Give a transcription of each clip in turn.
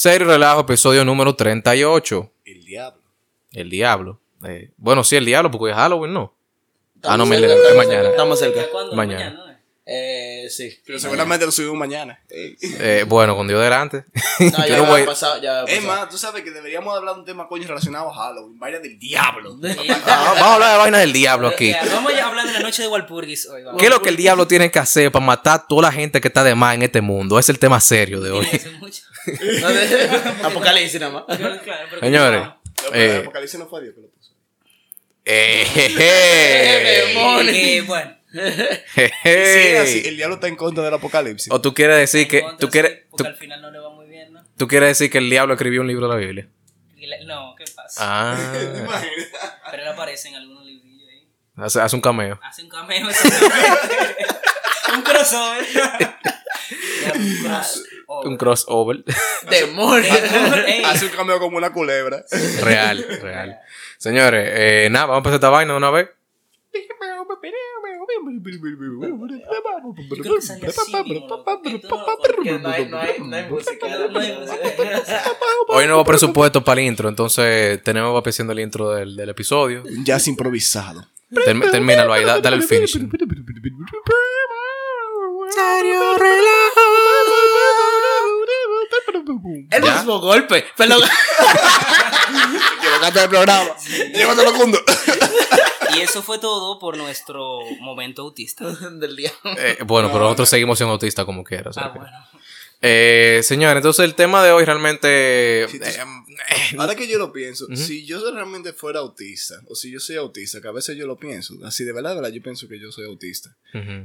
Serio Relajo, episodio número 38. El diablo. El diablo. Eh, bueno, sí, el diablo, porque es Halloween, ¿no? Ah, no, me mañana. Estamos cerca. ¿Cuándo? Mañana. ¿no? Eh, sí. Pero seguramente lo subimos mañana. Ey. Eh, bueno, con Dios delante. No, ya voy- pasado, ya va Es más, tú sabes que deberíamos hablar de un tema coño relacionado a Halloween. Vaina del diablo. Ah, vamos a hablar de vainas del diablo aquí. Vamos a hablar de la noche de Walpurgis hoy. vamos. ¿Qué es lo que el diablo tiene que hacer para matar a toda la gente que está de más en este mundo? Es el tema serio de hoy. Apocalipsis nada más. Señores, eh, Apocalipsis no fue Dios que lo puso. eh, jeje, Eh, eh, bueno. Sí, es así, el diablo está en contra del Apocalipsis. O tú quieres decir que Contra, tú sí, quieres Porque tú, al final no le va muy bien, ¿no? tú quieres decir que el diablo escribió un libro de la Biblia. No, ¿qué pasa? Ah, Pero él aparece en algunos librillos ahí. hace, hace un cameo. Hace un cameo. un crossover. Un crossover. Un crossover. Demonio. Hace un cambio como una culebra. real, real. Señores, eh, nada, vamos a empezar esta vaina de una vez. No- no no no. No. Hoy nuevo presupuesto para el intro, entonces tenemos va el intro del, del episodio. Un jazz improvisado. Term- termínalo ahí, da- dale el finishing. El ¿Ya? mismo golpe. Perdón. Cantar el programa. Llévatelo, Cundo. Y eso fue todo por nuestro momento autista. Del día. Eh, bueno, pero nosotros seguimos siendo autistas como quiera. o sea Ah, bueno. Eh, señores, entonces el tema de hoy realmente... Sí, eh, eh, Ahora que yo lo pienso, si yo realmente fuera autista, o si yo soy autista, que a veces yo lo pienso, así de verdad, de verdad, yo pienso que yo soy autista.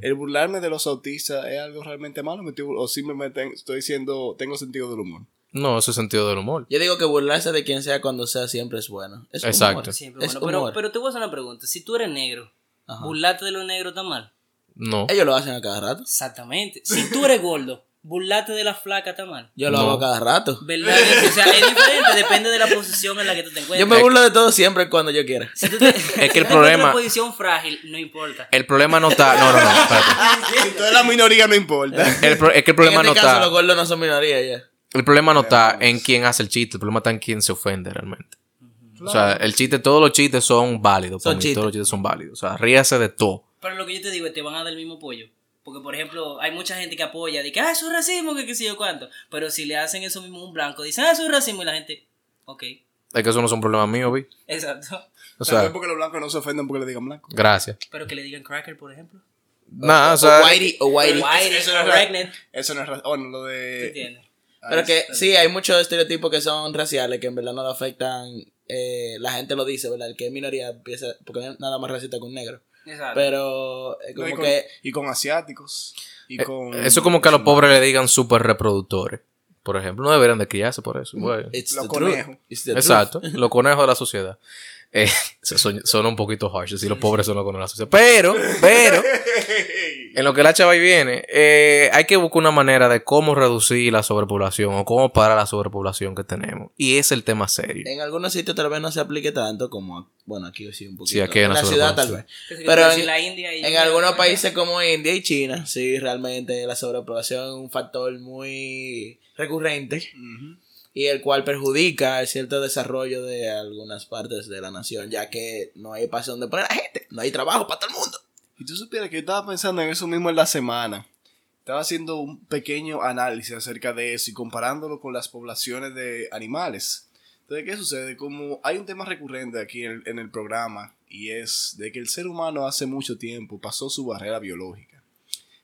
El burlarme de los autistas es algo realmente malo, ¿Me estoy- o simplemente estoy diciendo, tengo sentido del humor. No, eso es sentido del humor. Yo digo que burlarse de quien sea cuando sea siempre es bueno. Es Exacto. humor. Siempre, Es bueno, pero, humor. pero te voy a hacer una pregunta. Si tú eres negro, Ajá. burlarte de los negros está mal. No. Ellos lo hacen a cada rato. Exactamente. Si tú eres gordo, burlarte de la flaca está mal. Yo lo No. hago a cada rato. ¿Verdad? O sea, es diferente, depende de la posición en la que tú te encuentres. Yo me burlo de todo siempre cuando yo quiera. Si tú te, que el problema- en una posición frágil, no importa. El problema no está... No, no, no, espérate. Si tú eres la minoría, no importa. El pro- es que el En problema este no caso, está... los gordos no son minoría ya. El problema no está en quién hace el chiste, el problema está en quién se ofende realmente. O sea, el chiste, todos los chistes son válidos. Son para mí, chistes. Todos los chistes son válidos. O sea, ríase de todo. Pero lo que yo te digo es te van a dar el mismo pollo. Porque, por ejemplo, hay mucha gente que apoya, de que, ah, eso es racismo, que qué sé yo cuánto. Pero si le hacen eso mismo a un blanco, dicen, ah, eso es racismo, y la gente, ok, Es que eso no son problemas míos, vi. exacto. O ¿Sabes sea, porque los blancos no se ofenden porque le digan blanco? gracias. Pero que le digan cracker, por ejemplo. Nada, o sea, o Whitey, o Whitey. White, eso no es pregnant, Eso no es ra- Oh, no, lo de. ¿entiendes? Pero que sí, hay muchos estereotipos que son raciales que en verdad no le afectan. eh, la gente lo dice, ¿verdad? El que es minoría empieza. Porque no es nada más racista que un negro. Exacto. Pero eh, No, como y, con, que. y con asiáticos. Y con. Eh, eso es como que a los pobres le digan super reproductores. Por ejemplo, no deberían de criarse por eso. It's Los conejos. Exacto, los conejos de la sociedad. Eh, son, son un poquito harsh, decir los pobres son los de la sociedad. Pero, pero, en lo que la chava ahí viene, eh, hay que buscar una manera de cómo reducir la sobrepoblación o cómo parar la sobrepoblación que tenemos. Y es el tema serio. En algunos sitios tal vez no se aplique tanto como. Bueno, aquí sí un poquito. Sí, aquí en la ciudad tal vez. Si Pero en, la India y- en algunos países como India y China, sí, realmente la sobrepoblación es un factor muy recurrente Ujú. Y el cual perjudica el cierto desarrollo de algunas partes de la nación, ya que no hay espacio donde poner a la gente, no hay trabajo para todo el mundo. Y tú supieras que yo estaba pensando en eso mismo en la semana. Estaba haciendo un pequeño análisis acerca de eso y comparándolo con las poblaciones de animales. Entonces, ¿qué sucede? Como hay un tema recurrente aquí en el, en el programa y es de que el ser humano hace mucho tiempo pasó su barrera biológica.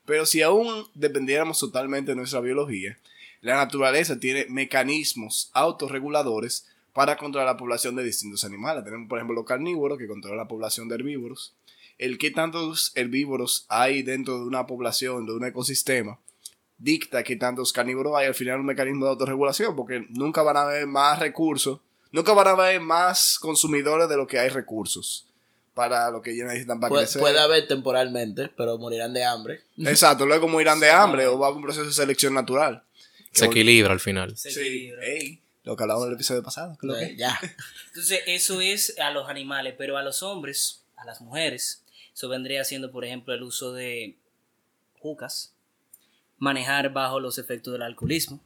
Pero si aún dependiéramos totalmente de nuestra biología, la naturaleza tiene mecanismos autorreguladores para controlar la población de distintos animales. Tenemos, por ejemplo, los carnívoros que controlan la población de herbívoros el que tantos herbívoros hay dentro de una población, de un ecosistema, dicta que tantos carnívoros hay al final un mecanismo de autorregulación, porque nunca van a haber más recursos, nunca van a haber más consumidores de lo que hay recursos para lo que ellos necesitan para Puede, crecer. puede haber temporalmente, pero morirán de hambre. Exacto, luego morirán de hambre o va a haber un proceso de selección natural. Se equilibra al final. Se Sí, equilibra. ey, lo que hablamos en el episodio pasado. ya. Entonces, eso es a los animales, pero a los hombres, a las mujeres, eso vendría siendo, por ejemplo, el uso de jucas, manejar bajo los efectos del alcoholismo,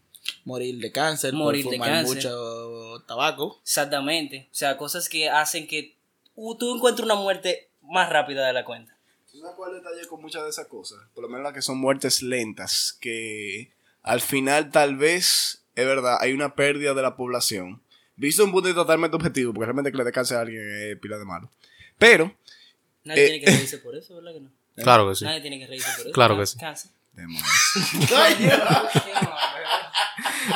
morir de cáncer, Morir por de fumar cáncer. mucho tabaco. Exactamente. O sea, cosas que hacen que tú encuentres una muerte más rápida de la cuenta. ¿Tú sabes cuál detalle con muchas de esas cosas? Por lo menos las que son muertes lentas, que al final tal vez, es verdad, hay una pérdida de la población. Visto un punto totalmente objetivo, porque realmente que le dé cáncer a alguien es pila de malo. Pero, Nadie Eh. tiene que reírse por eso, ¿verdad que no? Claro que sí. Nadie tiene que reírse por eso. Claro que sí. Cáncer. demonios.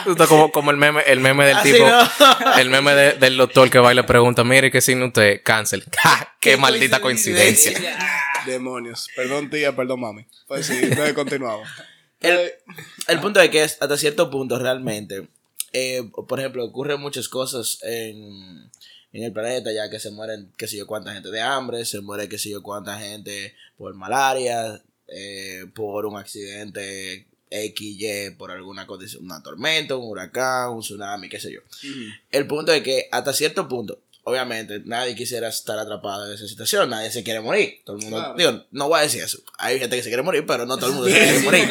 Tú estás como, como el meme, el meme del Así tipo, no. el meme de- del doctor que va y le pregunta, mire, ¿qué signo usted? Cáncer. ¡Qué, Qué maldita coincidencia. coincidencia! demonios. Perdón, tía, perdón, mami. Pues sí, entonces continuamos. El, el punto es que es hasta cierto punto realmente, eh, por ejemplo, ocurren muchas cosas en, en el planeta ya que se mueren, qué sé yo, cuánta gente de hambre, se muere, qué sé yo, cuánta gente por malaria, eh, por un accidente X, Y, por alguna condición, una tormenta, un huracán, un tsunami, qué sé yo. El punto es que hasta cierto punto, obviamente, nadie quisiera estar atrapado en esa situación, nadie se quiere morir. Todo el mundo, Claro. digo, no voy a decir eso. Hay gente que se quiere morir, pero no todo el mundo se quiere morir.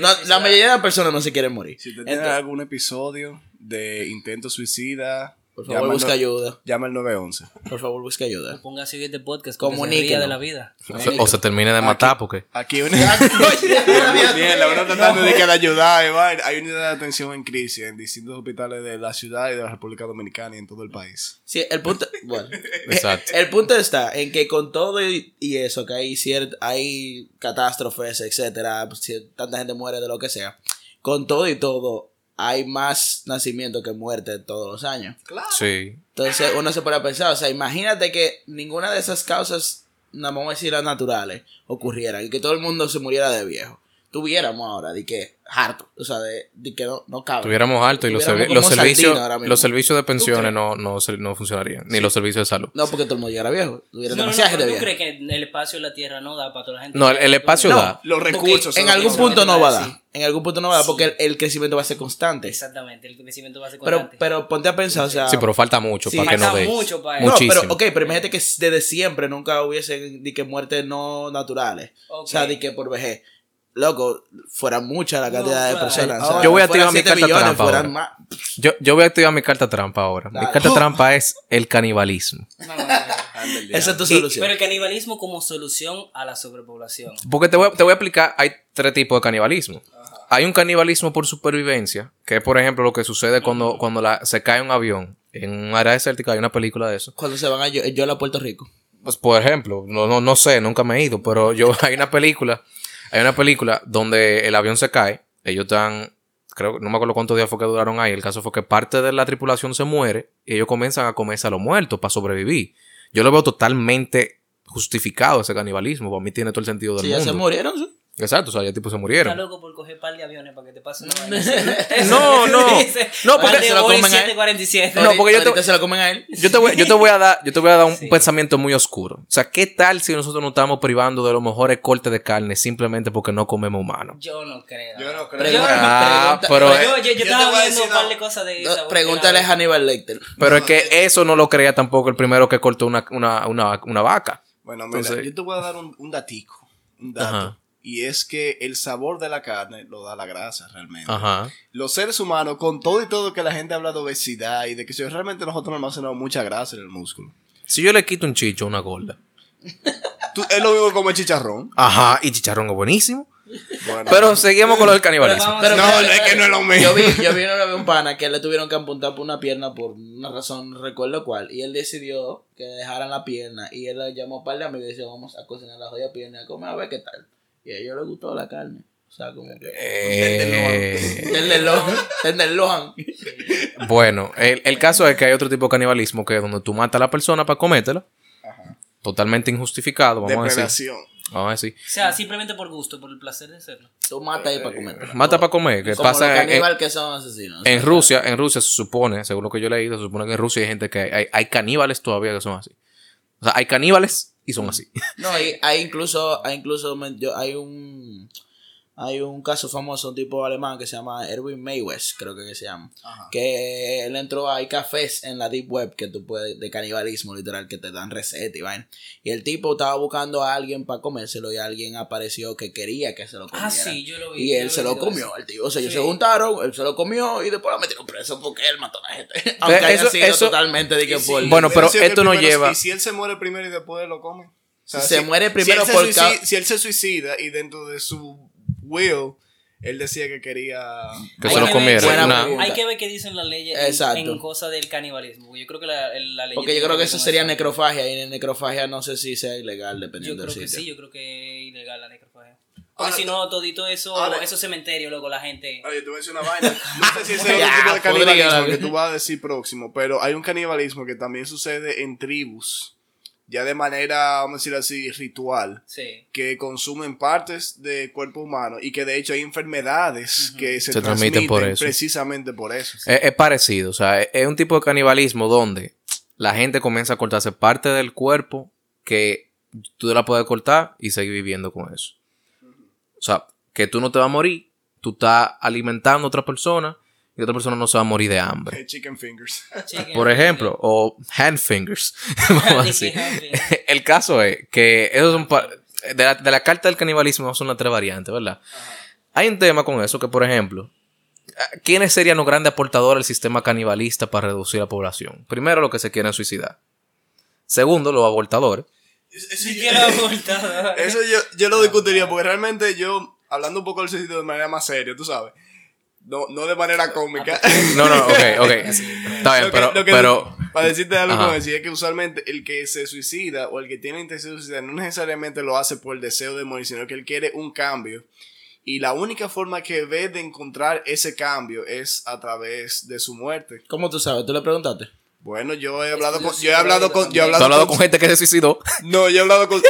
No, la mayoría de las personas no se quieren morir. Si usted tiene Entonces, algún episodio de intento suicida, por favor, llama busca no- ayuda. llama al 911. Por favor, busca ayuda. Ponga a seguir este podcast. porque se de la vida. O se termine de matar porque... Aquí uno... Bien, la verdad tratando de, que de ayudar. y vaina. Hay unidad de atención en crisis en distintos hospitales de la ciudad y de la República Dominicana y en todo el país. Sí, el punto, bueno, Exacto. el punto está en que con todo y, y eso, que hay ciert, hay catástrofes, etcétera, si tanta gente muere de lo que sea, con todo y todo, hay más nacimiento que muerte todos los años. Sí. Entonces uno se puede pensar, o sea, imagínate que ninguna de esas causas, no vamos a decir las naturales, ocurrieran y que todo el mundo se muriera de viejo. Tuviéramos ahora de que harto, o sea, de, de que no, no cabe. Tuviéramos alto y los, Tuviéramos los como servicios los servicios de pensiones no, no, se- no funcionarían. Ni los servicios de salud. No, porque todo el mundo llegara viejo. Tuviera No, no, no, pero gente ¿Tú vieja. crees que el espacio de la Tierra no da para toda la gente? No, el, el espacio No, da. Los recursos. en algún los punto no va a Sí. dar. En algún punto no va a dar Sí. porque el, el crecimiento va a ser constante. Exactamente, el crecimiento va a ser Pero, constante. pero ponte a pensar, o sea. Sí, pero falta mucho Sí, para que no mucho para no, eso. muchísimo. pero, ok, pero imagínate que desde siempre nunca hubiese ni que muertes no naturales. O sea, de que por vejez. Loco, fuera mucha la No, cantidad de personas. Ahora, Yo voy a fueran activar mi carta millones, trampa fueran más. Yo, yo voy a activar mi carta trampa ahora. Mi carta trampa es el canibalismo. No, no. Esa es tu Y- solución. Pero el canibalismo como solución a la sobrepoblación. Porque te voy, a- te voy a explicar, hay tres tipos de canibalismo. Hay un canibalismo por supervivencia, que es por ejemplo lo que sucede cuando, cuando la- se cae un avión en un área desértica, hay una película de eso. Cuando se van a yo, yo a Puerto Rico. Pues por ejemplo, no, no, no sé, nunca me he ido, pero yo hay una película, hay una película donde el avión se cae, ellos están, creo, no me acuerdo cuántos días fue que duraron ahí, el caso fue que parte de la tripulación se muere y ellos comienzan a comerse a los muertos para sobrevivir. Yo lo veo totalmente justificado ese canibalismo, para mí tiene todo el sentido del ya mundo. se murieron, ¿sí? Exacto, o sea, ya tipo se Está murieron. loco por coger par de aviones para que te pase una. No, no. No, porque se lo comen a él. 747. No, porque yo te- se lo comen a él. Yo te voy, yo te voy a dar, yo te voy a dar un Sí. pensamiento muy oscuro. O sea, ¿qué tal si nosotros nos estamos privando de los mejores cortes de carne simplemente porque no comemos humano? Yo no creo. Yo no creo. Yo, Pregunta- Ah, pero- yo, yo, yo Yo te estaba voy a viendo decir un par de cosas de no, esa. pregúntale a Hannibal Lecter. Pero es que eso no lo crea tampoco el primero que cortó una, una, una, una vaca. Bueno, mira, Entonces- yo te voy a dar un, un datico. Un dato. Ajá. Y es que el sabor de la carne lo da la grasa realmente. Ajá. Los seres humanos, con todo y todo que la gente habla de obesidad y de que si realmente nosotros no almacenamos mucha grasa en el músculo. Si yo le quito un chicho a una gorda. Tú, es lo mismo que comer chicharrón. Ajá, y chicharrón es buenísimo. Bueno, Pero seguimos con lo del canibalismo. Pero Pero, No, pero- es que no es lo mismo. Yo vi, yo vi una vez un pana que le tuvieron que apuntar por una pierna por una razón, no recuerdo cuál. Y él decidió que dejaran la pierna. Y él le llamó a un par de amigos y dice, vamos a cocinar la jodida pierna y a comer a ver qué tal. Y a ellos les gustó la carne. O sea, como que... Eh, Tenderloin. Tenderloin. bueno, el, el caso es que hay otro tipo de canibalismo que es donde tú matas a la persona para comértela. Totalmente injustificado, vamos a decir. Vamos a decir. O sea, simplemente por gusto, por el placer de hacerlo. Tú matas ahí para comer. Mata para comer. ¿Qué Como pasa los en- que son asesinos. En Rusia, en Rusia se supone, según lo que yo he leído, se supone que en Rusia hay gente que hay, hay caníbales todavía que son así. O sea, hay caníbales y son así. No, hay, hay incluso, hay incluso, yo- hay un, hay un caso famoso, un tipo alemán que se llama Erwin Maywes, creo que, que se llama. Ajá. Que él entró, hay cafés en la Deep Web que tú puedes, de canibalismo literal, que te dan receta y vaina. Y el tipo estaba buscando a alguien para comérselo y alguien apareció que quería que se lo comiera. Ah, sí, yo lo vi. Y él se lo comió, eso. el tío. O sea, ellos Sí. se juntaron, él se lo comió y después lo metieron preso porque él mató a la gente. Aunque haya eso- sido eso- totalmente de que si- por... Bueno, pero sido esto no lleva- ¿Y si él se muere primero y después lo come? O sea, Se muere primero por suicida- Si él se suicida y dentro de su will, él decía que quería... Que Hay se lo ver- comiera. Buena Una-. Hay que ver qué dicen las leyes en- Exacto. en, cosas del canibalismo. porque Yo creo que la, el- la ley. Porque yo creo que eso sería necrofagia y en necrofagia no sé si sea ilegal Yo dependiendo creo del que sitio. sí, yo creo que es ilegal la necrofagia. Porque Ahora, si no, todito eso, ahora- esos cementerios, luego la gente. Oye, te voy a decir una vaina. No sé si ese es otro tipo de canibalismo que tú vas a decir próximo, pero hay un canibalismo que también sucede en tribus, ya de manera, vamos a decir así, ritual, Sí. que consumen partes del cuerpo humano y que de hecho hay enfermedades que se, Se transmiten por eso. precisamente por eso. Es, es parecido, o sea, es, es un tipo de canibalismo donde la gente comienza a cortarse parte del cuerpo que tú la puedes cortar y seguir viviendo con eso. O sea, que tú no te vas a morir, tú estás alimentando a otra persona y otra persona no se va a morir de hambre. Chicken fingers. Chicken Por ejemplo, o hand fingers. vamos a decir. El caso es que esos son de, la, de la carta del canibalismo son las tres variantes, ¿verdad? Hay un tema con eso que, por ejemplo, ¿quiénes serían los grandes aportadores al sistema canibalista para reducir la población? Primero, los que se quieren suicidar. Segundo, los abortadores. Eso yo, yo lo discutiría porque realmente yo, hablando un poco del suicidio de manera más seria, tú sabes, no, no de manera cómica. No, no, ok, ok. Está bien, Lo que- pero, lo que- pero para decirte algo como decía es que usualmente el que se suicida o el que tiene intención de suicidar no necesariamente lo hace por el deseo de morir, sino que él quiere un cambio. Y la única forma que ve de encontrar ese cambio es a través de su muerte. ¿Cómo tú sabes? ¿Tú le preguntaste? Bueno, yo he hablado con, yo he hablado con, yo he ¿tú has hablado con gente que se suicidó? no, yo he hablado con,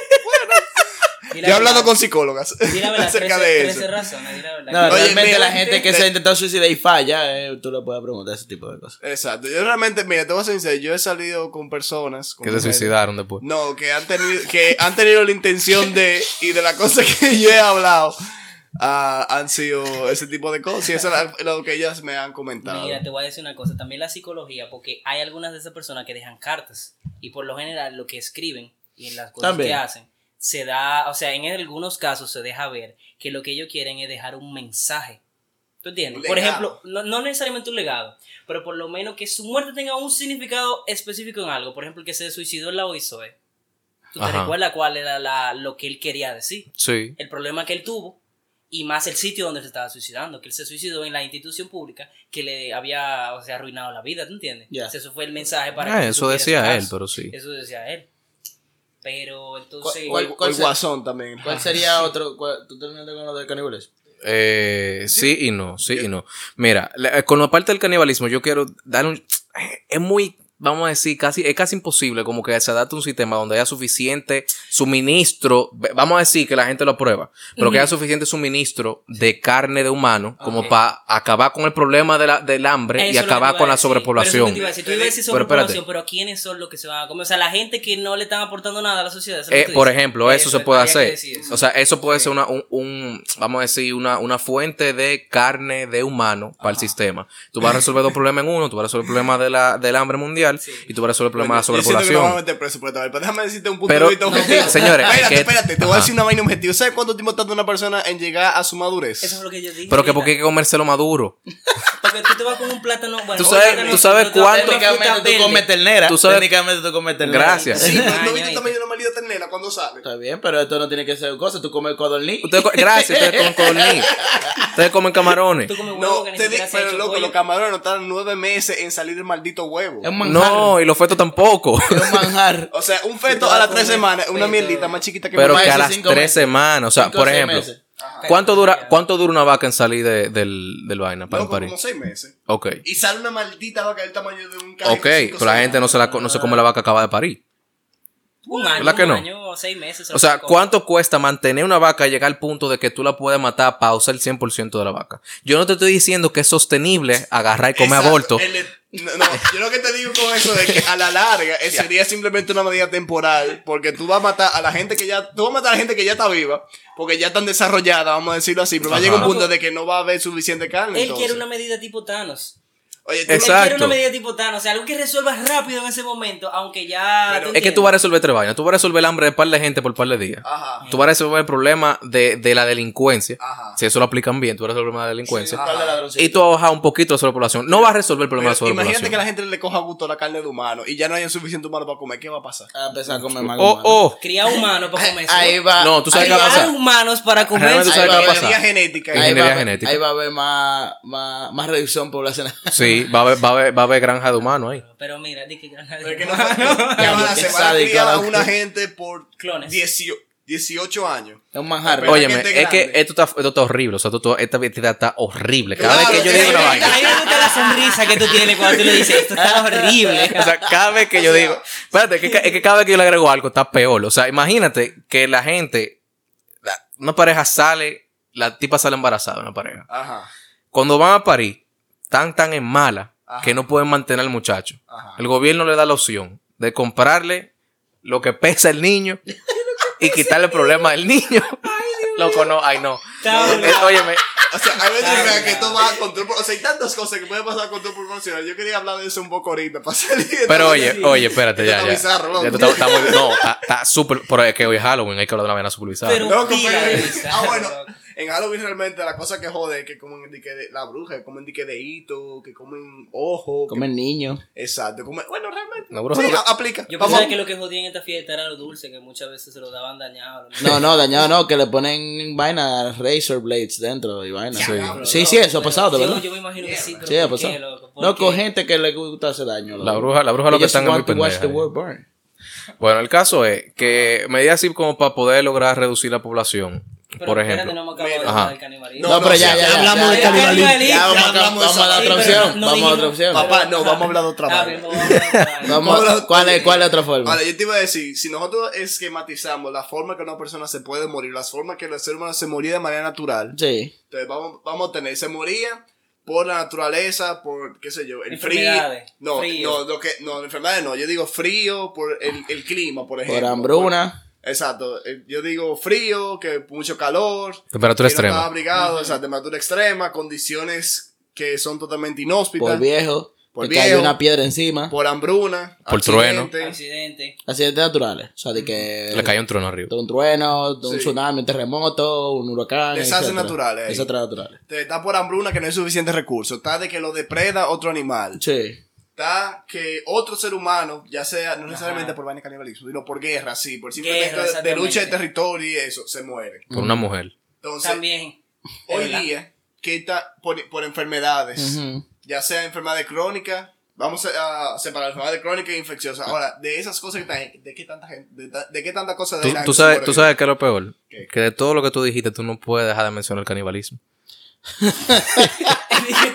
yo he hablado con psicólogas acerca de eso. razones, la verdad. No, Oye, realmente mira, la gente que de- se ha intentado suicidar y falla, eh, tú le puedes preguntar ese tipo de cosas. Exacto. Yo realmente, mira, te voy a ser sincero, yo he salido con personas con Que se suicidaron después. No, que han tenido, que han tenido la intención de, y de las cosas que yo he hablado, ah, han sido ese tipo de cosas. Y eso es lo que ellas me han comentado. Mira, te voy a decir una cosa, también la psicología, porque hay algunas de esas personas que dejan cartas y por lo general lo que escriben y en las cosas También. que hacen se da, o sea, en algunos casos se deja ver que lo que ellos quieren es dejar un mensaje. ¿Tú entiendes? Por ejemplo, no, no necesariamente un legado, pero por lo menos que su muerte tenga un significado específico en algo. Por ejemplo, el que se suicidó en la OISOE. ¿Tú te recuerdas cuál era la, lo que él quería decir? Sí. el problema que él tuvo y más el sitio donde se estaba suicidando, que él se suicidó en la institución pública que le había o sea, arruinado la vida, ¿tú entiendes? Sea, eso fue el mensaje para Ah, que eso decía él, pero sí. Eso decía él. Pero entonces... ¿Cuál- cuál o el guasón también. ¿Cuál sería otro? cuál- ¿Tú terminaste con lo de caníbales? Eh, sí y no, sí y no. Mira, la- eh, con la parte del canibalismo, yo quiero dar un. Es muy, vamos a decir, casi, es casi imposible como que se adapte un sistema donde haya suficiente suministro. Vamos a decir que la gente lo aprueba, pero que haya suficiente suministro de carne de humano como para acabar con el problema de la- del hambre y Eso acabar con la sobrepoblación. Pero eso es lo que te iba a decir. Tú ibas a decir Pero espérate. sobrepoblación, pero ¿quiénes son los que se van a comer? O sea, la gente que no le están aportando nada a la sociedad. Eh, por ejemplo, eso, se puede hacer. O sea, eso puede ser una, un, un- vamos a decir, una, una fuente de carne de humano para el sistema. Tú vas a resolver dos problemas en uno, tú vas a resolver el problema de la, del hambre mundial Sí. y tú vas a resolver el problema de la Yo siento que no vamos a sobrepoblación. por pero déjame decirte un punto Pero- de vista objetivo. señores, espérate, que- espérate, te voy a decir una vaina objetiva. ¿Sabes cuánto tiempo tarda una persona en llegar a su madurez? Eso es lo que yo dije. Pero que ahorita. porque hay que comérselo maduro. Porque tú te vas con un plátano. Bueno, Tú sabes- tú sabes cuánto- Técnicamente tú comes ternera. Tú sabes- Técnicamente tú comes ternera. Gracias. Sí, no viste también una maldita ternera cuando sale. Está bien, pero esto no tiene que ser cosa. Tú comes codorniz. Gracias, ustedes comen codorniz. Ustedes comen camarones. Tú comes huevo No, pero loco, los camarones no tardan nueve meses en salir el maldito huevo. Es un manjar. No, y los fetos tampoco. Un manjar. O sea, un feto a las tres semanas, una mierdita más chiquita que Pero que a las cinco tres semanas. O sea, Cinco por ejemplo. ¿cuánto dura, ¿cuánto dura una vaca en salir de- del, del vaina para Loco, parir? como seis meses. Ok. Y sale una maldita vaca del tamaño de un carro. Ok, pero la gente no se, la, no se come la vaca que acaba de parir. Un año, ¿Verdad que un no? año o seis meses. se O lo sea. ¿cuánto cuesta mantener una vaca y llegar al punto de que tú la puedes matar para usar el 100% de la vaca? Yo no te estoy diciendo que es sostenible agarrar y comer Exacto, aborto, el- No, no, yo lo que te digo con eso es que a la larga eh, sería simplemente una medida temporal, porque tú vas a matar a la gente que ya, tú vas a matar a la gente que ya está viva, porque ya están desarrolladas, vamos a decirlo así, pero va a llegar un punto de que no va a haber suficiente carne. Él entonces. quiere una medida tipo Thanos. Oye, tú Exacto. quiere una medida tipo Thanos. O sea, algo que resuelva rápido en ese momento, aunque ya. Pero- ¿tú Es que tú vas a resolver tres vainas. Tú vas a resolver el hambre de par de gente por par de días. Ajá. Tú vas a resolver el problema de, de la delincuencia. Ajá. Si eso lo aplican bien, tú vas a resolver el problema de la delincuencia. Par de. Y tú vas a bajar un poquito la sobrepoblación. No vas a resolver el problema de la Pero imagínate que sobrepoblación. la gente le coja gusto a la carne de humano y ya no hay suficiente humano para comer, ¿qué va a pasar? A empezar a comer más Oh, humano. oh. Criar humanos para comer. Ahí va. No, tú sabes ahí qué va a pasar. Criar humanos para comer. Realmente tú sabes Ahí qué va a pasar. Ingeniería genética. ahí va a haber más, más, más reducción poblacional. Sí, va a haber, va a haber, va a haber granja de humanos ahí. Pero mira, di que granja de que no, humanos. ¿qué van a hacer? Qué Van a sádico, criar a una gente por Clones. 18, 18 años. Es un manjar. Óyeme, esté es que esto está, esto está horrible. O sea, tú- esta vida está horrible. Cada Claro, vez que yo digo una vaina. A mí me gusta la sonrisa que tú tienes cuando tú le dices, esto está horrible. O sea, cada vez que yo digo. Espérate, es que, es que cada vez que yo le agrego algo está peor. O sea, imagínate que la gente. la- Una pareja sale. La tipa sale embarazada, una pareja. Ajá. Cuando van a parir, tan tan en mala Ajá. que no pueden mantener al muchacho. Ajá. El gobierno le da la opción de comprarle lo que pesa el niño y quitarle el problema del niño. Loco, no, ay no. Eh, Óyeme, O sea, hay veces que esto va a control. O sea, hay tantas cosas que pueden pasar a control proporcional. Yo quería hablar de eso un poco ahorita para salir. pero oye, aquí. oye, espérate, ya, está ya. bizarro, tú muy- no, está- está súper. Pero es que hoy es Halloween, hay que hablar de una vaina súper bizarra. Pero- ah, bueno. En Halloween realmente la cosa que jode es que comen de, la bruja, que comen dique de hito, que comen ojo. que- Comer niño. exacto, comen, bueno, realmente. La bruja sí, no- a- aplica. Yo pensaba que lo que jodía en esta fiesta era lo dulce, que muchas veces se lo daban dañado. No, no, dañado no, que le ponen vaina, razor blades dentro y vaina. Sí. Sí, eso ha pasado, yo- ¿verdad? Yo me imagino que sí, pero Sí, ha ¿por qué, pasado. No, con gente que le gusta hacer daño. La bruja, la bruja lo que están es muy pendeja. the ahí. world burn. Bueno, el caso es que medidas así como para poder lograr reducir la población, Pero por espérate, ejemplo. no pero ya, ya, ya, hablamos ya, de ya, canibalismo. Ya Vamos, a- la otra opción. no Vamos a otra opción. Papá, no, vamos a hablar de otra Está vaina. bien, vamos a hablar de otra vaina. Vamos, Vamos a- ¿cuál, es, ¿Cuál es otra forma? Vale, yo te iba a decir, si nosotros esquematizamos la forma que una persona se puede morir, las formas que el ser humano se moría de manera natural, Sí. entonces vamos, vamos a tener, se moría por la naturaleza, por, qué sé yo, el frío. No, frío. no, lo que, no, enfermedades no, yo digo frío por el, el clima, por ejemplo. Por hambruna. Exacto, eh, yo digo frío, que mucho calor. Temperatura que no estaba extrema. abrigado, o sea, temperatura extrema, condiciones que son totalmente inhóspitas. Por viejo. Por que viejo. una piedra encima. por hambruna, Por trueno. accidente. Accidente. Accidentes naturales. O sea, de que. Le cayó un trono arriba. de un trueno, de un Sí. tsunami, un terremoto, un huracán. Desastres naturales. Desastres naturales. Te- Está por hambruna que no hay suficientes recursos. Está de que lo depreda otro animal. Sí. Está que otro ser humano, ya sea, no necesariamente por vaina de canibalismo, sino por guerra, sí, por simplemente Guerra, de lucha de territorio y eso, se muere. Por una mujer. Entonces, También. hoy ¿verdad? día, que está por, por enfermedades, ya sea enfermedades crónicas, vamos a, separar enfermedades crónicas e infecciosas. Ahora, de esas cosas que están, ¿de qué tanta gente, de, qué tanta cosa de Tú, sabes, tú qué es lo peor. ¿Qué? Que de todo lo que tú dijiste, tú no puedes dejar de mencionar el canibalismo.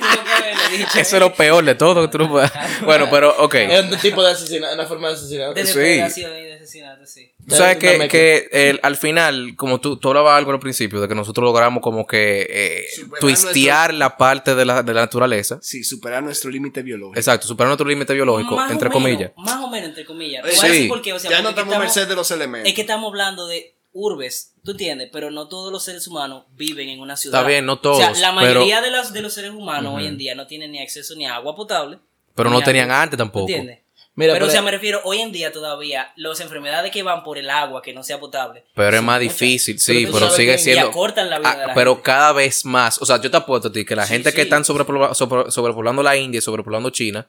Eso es lo peor de todo. que Tú no puedes. Bueno, pero, ok. Es un tipo de asesinato, una forma de asesinato. De Sí. y de asesinato, sí. Tú sabes que, que el- al final, como tú, tú hablabas algo al principio, de que nosotros logramos como que eh, twistear la parte de la, de la naturaleza. Sí, superar nuestro límite biológico. Exacto, superar nuestro límite biológico, Más entre menos, comillas. Más o menos, entre comillas. Eh, sí. o sea, ya no estamos a merced de los elementos. Es que estamos hablando de urbes, tú entiendes, pero no todos los seres humanos viven en una ciudad. Está bien, no todos, O sea, la pero- mayoría de, los, de los seres humanos hoy en día no tienen ni acceso ni a agua potable. Pero no tenían antes ¿tú tampoco. entiendes? Mira, pero, o pero- sea, me refiero, hoy en día todavía, las enfermedades que van por el agua que no sea potable. Pero es más muchas. difícil, sí, Pero sigue siendo. Y acortan la vida Ah, de la pero gente. cada vez más. O sea, yo te apuesto a ti que la Sí, gente que están sobrepobla- sobre- sobrepoblando la India y sobrepoblando China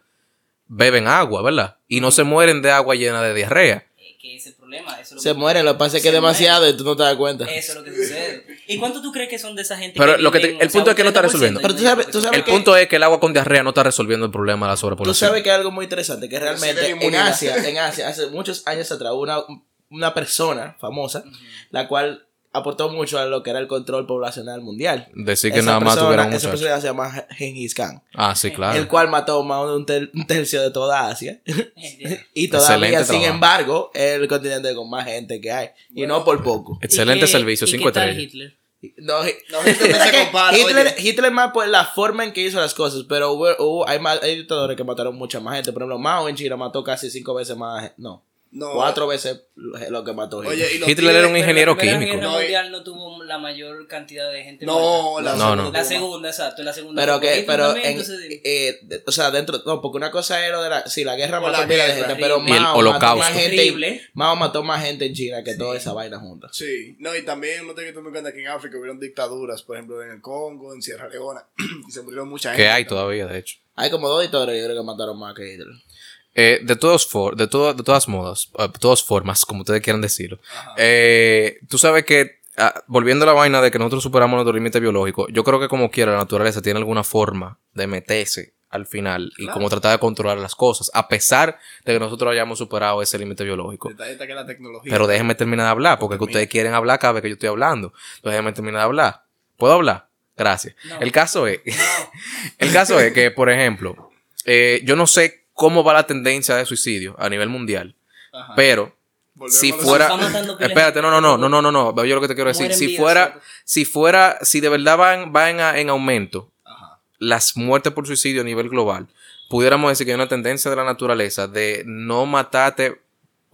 beben agua, ¿verdad? Y no se mueren de agua llena de diarrea. Que es el problema. Eso es lo Se que- muere, lo que pasa es que es demasiado y tú no te das cuenta. Eso es lo que sucede. ¿Y cuánto tú crees que son de esa gente? Pero que lo que te- el punto un es que no está 30%? resolviendo. Pero tú sabes- tú sabes El que- punto es que el agua con diarrea no está resolviendo el problema de la Tú sobrepoblación. sabes que es algo muy interesante, que realmente en. Asia, en Asia, hace muchos años atrás, hubo una, una persona famosa, la cual aportó mucho a lo que era el control poblacional mundial. Decir que Esa nada más persona- tuvieran un Esa muchacho. persona se llama Genghis Khan, Ah, sí, claro. el cual mató más de un, ter- un tercio de toda Asia. y todavía, Excelente sin trabajo. embargo, es el continente con más gente que hay. Y no por poco. Excelente ¿Y qué- servicio, y qué 5 tal estrellas. Hitler? No, Hi- No, Hitler no se compara, Hitler, oye. Hitler más por la forma en que hizo las cosas, pero hubo, hubo- hay, más, hay dictadores que mataron mucha más gente. Por ejemplo, Mao en China mató casi cinco veces más, gen- no, No. cuatro veces lo que mató Hitler. Oye, Hitler era un ingeniero la Primera químico. Guerra No, y- Mundial no tuvo la mayor cantidad de gente No, la No, no. segunda. La segunda, exacto, la segunda. pero que, pero en, entonces, eh, o sea, dentro, no, porque una cosa era de la, sí, la guerra mató la pila de gente, pero horrible. El Mao mató holocausto. más gente. Mao mató más gente en China que toda esa vaina junta. Sí, no, y también uno tiene que tomar en cuenta que en África hubieron dictaduras, por ejemplo, en el Congo, en Sierra Leona, y se murieron mucha gente. Que hay todavía, de hecho. Hay como dos dictadores, yo creo que mataron más que Hitler. Eh, de, todos for- de, todo- de todas modas, de todas formas, como ustedes quieran decirlo. eh, tú sabes que, ah, volviendo a la vaina de que nosotros superamos nuestro límite biológico, yo creo que como quiera la naturaleza tiene alguna forma de meterse al final y como tratar de controlar las cosas, a pesar de que nosotros hayamos superado ese límite biológico. Detalle está que la tecnología. Pero déjenme terminar de hablar, porque es que ustedes quieren hablar cada vez que yo estoy hablando. Entonces déjenme terminar de hablar. ¿Puedo hablar? Gracias. No. El caso es, no. el caso es que, por ejemplo, eh, yo no sé cómo va la tendencia de suicidio a nivel mundial, Ajá. pero Volvemos si fuera, espérate, no, no, no, no, no, no, no, yo lo que te quiero decir, si fuera, ¿cierto? si fuera, si de verdad van, van a- en aumento Ajá. las muertes por suicidio a nivel global, pudiéramos decir que hay una tendencia de la naturaleza de no matarte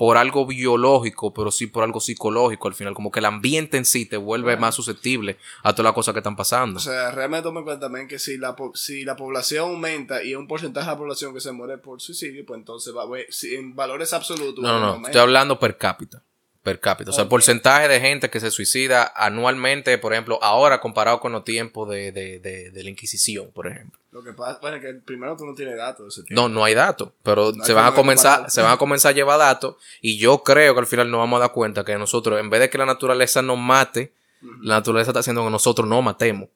por algo biológico, pero sí por algo psicológico al final, como que el ambiente en sí te vuelve más susceptible a todas las cosas que están pasando. O sea, realmente toma en cuenta también que si la, po- si la población aumenta y un porcentaje de la población que se muere por suicidio, pues entonces va a haber, si en valores absolutos. no, no, no, estoy hablando per cápita. Per cápita. O sea, el porcentaje de gente que se suicida anualmente, por ejemplo, ahora comparado con los tiempos de, de, de, de la Inquisición, por ejemplo. Lo que pasa, bueno, que primero tú no tienes datos de ese tiempo. No, no hay datos, pero No hay se van a comenzar, se van a comenzar a llevar datos y yo creo que al final nos vamos a dar cuenta que nosotros, en vez de que la naturaleza nos mate, la naturaleza está haciendo que nosotros no matemos.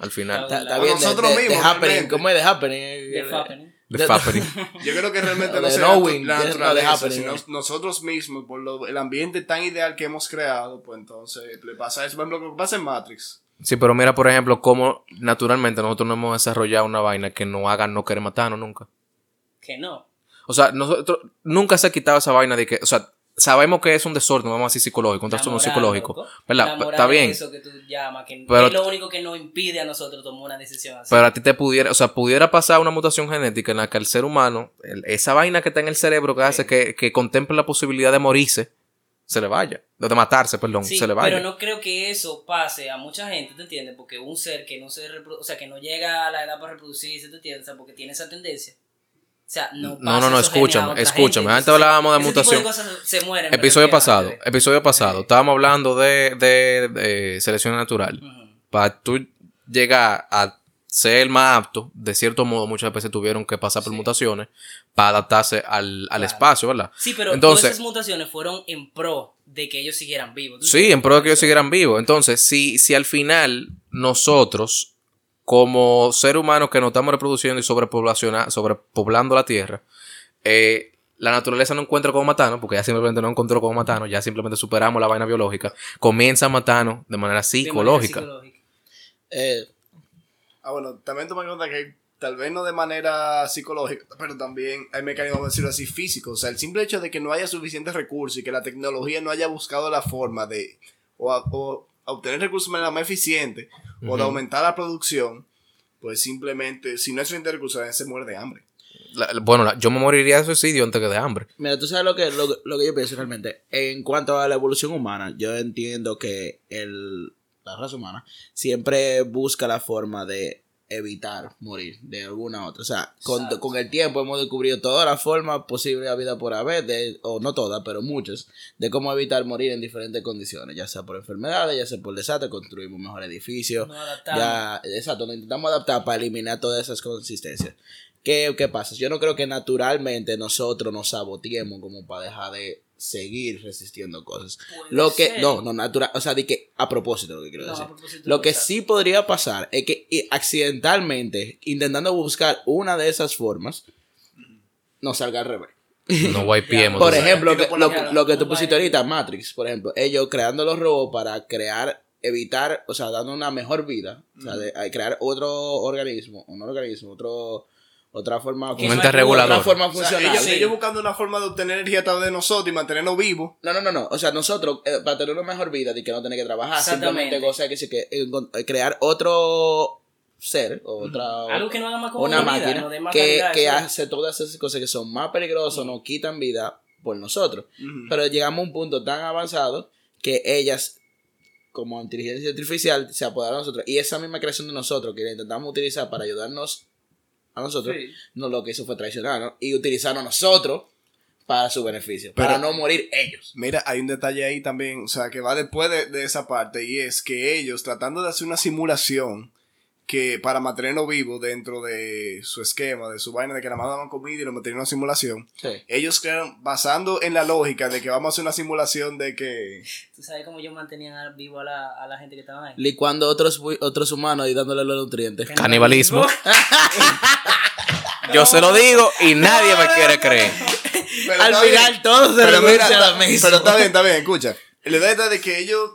Al final. Está, bien, nosotros de, de mismos, happening. ¿Cómo es de happening? The Fappening. The Fappening. Yo creo que realmente no sea la naturaleza, sino ¿no? nosotros mismos, por lo- el ambiente tan ideal que hemos creado, pues entonces le pasa eso. Por ejemplo, lo que pasa en Matrix. Sí, pero mira, por ejemplo, cómo naturalmente nosotros no hemos desarrollado una vaina que nos haga no querer matarnos nunca. Que no. O sea, nosotros nunca se ha quitado esa vaina de que, o sea, sabemos que es un desorden, vamos a decir psicológico, un trastorno psicológico. loco. ¿Verdad? Está es bien. Eso que tú llamas, que Pero- es lo único que nos impide a nosotros tomar una decisión así. Pero a ti te pudiera, o sea, pudiera pasar una mutación genética en la que el ser humano, el- esa vaina que está en el cerebro que hace que, que contemple la posibilidad de morirse, se le vaya. De matarse, perdón, Sí, se le vaya. pero no creo que eso pase a mucha gente, ¿te entiendes? Porque un ser que no se reproduce, o sea, que no llega a la edad para reproducirse, ¿te entiendes? O sea, porque tiene esa tendencia. O sea, no No, pasa no, escúchame, escúchame. gente. Antes hablábamos de mutación. se mueren. Episodio pasado, episodio pasado, estábamos hablando de, de, de selección natural. Para tú llegar a ser el más apto, de cierto modo, muchas veces tuvieron que pasar por Sí. mutaciones para adaptarse al, al Claro. espacio, ¿verdad? Sí, pero Entonces- todas esas mutaciones fueron en pro de que ellos siguieran vivos. ¿tú Sí, en pro de que ellos siguieran vivos. Entonces, si, si al final nosotros, como seres humanos que nos estamos reproduciendo y sobrepoblando la Tierra, eh, la naturaleza no encuentra cómo matarnos, porque ya simplemente no encontró cómo matarnos, ya simplemente superamos la vaina biológica, comienza a matarnos de manera De manera psicológica. Eh, Ah, bueno, también toma en cuenta que tal vez no de manera psicológica, pero también hay mecanismos, vamos a decirlo así, físicos. O sea, el simple hecho de que no haya suficientes recursos y que la tecnología no haya buscado la forma de o, obtener recursos de manera más eficiente o de aumentar la producción, pues simplemente, si no hay suficientes recursos, se muere de hambre. La- la- bueno, la- yo me moriría de suicidio antes que de hambre. Mira, tú sabes lo que, lo, que- lo que yo pienso realmente. En cuanto a la evolución humana, yo entiendo que el, la raza humana siempre busca la forma de evitar morir de alguna otra. O sea, con, con el tiempo hemos descubierto todas las formas posibles de vida por haber, de, o no todas, pero muchas, de cómo evitar morir en diferentes condiciones, ya sea por enfermedades, ya sea por desastre, construimos mejor edificios, No ya, exacto, nos intentamos adaptar para eliminar todas esas consistencias. ¿Qué, ¿Qué pasa? Yo no creo que naturalmente nosotros nos saboteemos como para dejar de seguir resistiendo cosas. Puede Lo que, ser. no, no, natural, o sea, de que a propósito lo que quiero No, decir. Lo no, que sí podría pasar es que y, accidentalmente, intentando buscar una de esas formas, nos salga al revés. No wipeemos. Por ejemplo, que- lo, cara. lo que tú pusiste ahorita, Matrix, por ejemplo, ellos creando los robots para crear, evitar, o sea, dando una mejor vida, o sea, de, a crear otro organismo, un organismo, otro, otra forma, Un ente regulador. otra forma O sea, funcional. ellos, Sí. ellos buscando una forma de obtener energía a través de nosotros y mantenernos vivos. No, no, no, no. O sea, nosotros, eh, para tener una mejor vida, de que no tener que trabajar, simplemente cosa que, sí que encon- eh, crear otro ser, o otra, Algo que no haga más como una vida, máquina no dé más que, calidad, que hace todas esas cosas que son más peligrosas, nos quitan vida por nosotros. Pero llegamos a un punto tan avanzado que ellas, como inteligencia artificial, se apoderaron de nosotros. Y esa misma creación de nosotros, que la intentamos utilizar para ayudarnos a nosotros, Sí. no lo que hizo fue traicionarnos y utilizarnos a nosotros para su beneficio, para Pero- no morir ellos. Mira, hay un detalle ahí también, o sea, que va después de, de esa parte, y es que ellos, tratando de hacer una simulación que para mantenernos vivos dentro de su esquema, de su vaina de que nada más daban comida y lo mantenían en una simulación, Sí. ellos crearon, basando en la lógica de que vamos a hacer una simulación de que... ¿Tú sabes cómo ellos mantenían a- vivo a la, a la gente que estaba ahí? Licuando otros, otros humanos y dándole los nutrientes. Canibalismo. Yo se lo digo y nadie me quiere creer. Pero Al final bien. todo se pero mira, a lo mismo. pero está bien, está bien, escucha. La idea está de que ellos,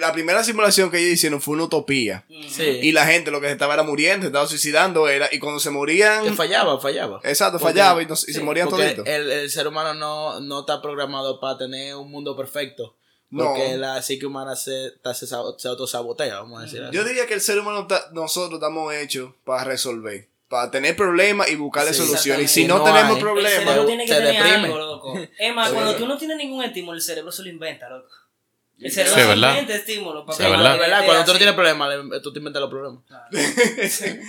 la primera simulación que ellos hicieron fue una utopía. Sí. Y la gente lo que se estaba era muriendo, se estaba suicidando, era, y cuando se morían... que fallaba, fallaba. Exacto, Porque- fallaba y, no- y se morían porque toditos. el, el ser humano no, no está programado para tener un mundo perfecto. No. Porque la psique humana se, se, se autosabotea, vamos a decir así. Yo diría que el ser humano, nosotros estamos hechos para resolver, para tener problemas y buscarle Sí, soluciones. Y si no, No tenemos hay. El problemas, cerebro tiene que se tener deprime. algo, loco. Es más, Sí. cuando tú no tienes ningún estímulo, el cerebro se lo inventa, loco. El Sí, cerebro es se verdad. inventa estímulos. para Sí, es verdad. Verdad, cuando tú no tienes problemas, le- tú te inventas los problemas.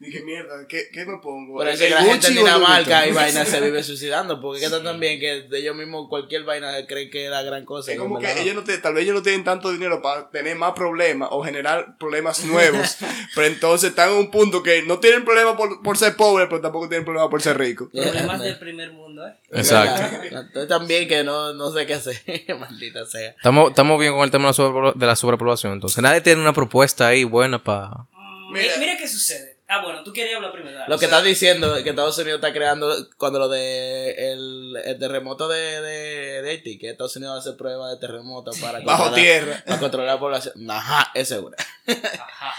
dije, mierda, ¿qué, qué me pongo? Por eso ¿El que la gente en Gucci o el Dinamarca y vaina se vive suicidando. Porque es que también que de ellos mismos cualquier vaina creen que es la gran cosa. Es como que ellos no te- tal vez ellos no tienen tanto dinero para tener más problemas o generar problemas nuevos. pero entonces están en un punto que no tienen problemas por, por ser pobres, pero tampoco tienen problemas por ser ricos. Problemas del primer mundo, ¿eh? Exacto. Entonces también que no, no sé qué hacer. Maldita sea. Estamos, estamos bien con el tema de la, sobrepoblación. Entonces, nadie tiene una propuesta ahí buena para. Mm, Mira. Mira. qué sucede. Ah, bueno, tú querías hablar primero. dale. Lo que estás diciendo es que Estados Unidos está creando cuando lo de el, el terremoto de, de, de Haití, que Estados Unidos hace pruebas de terremoto para Bajo controlar- tierra. para controlar la población. Ajá, es seguro. Ajá.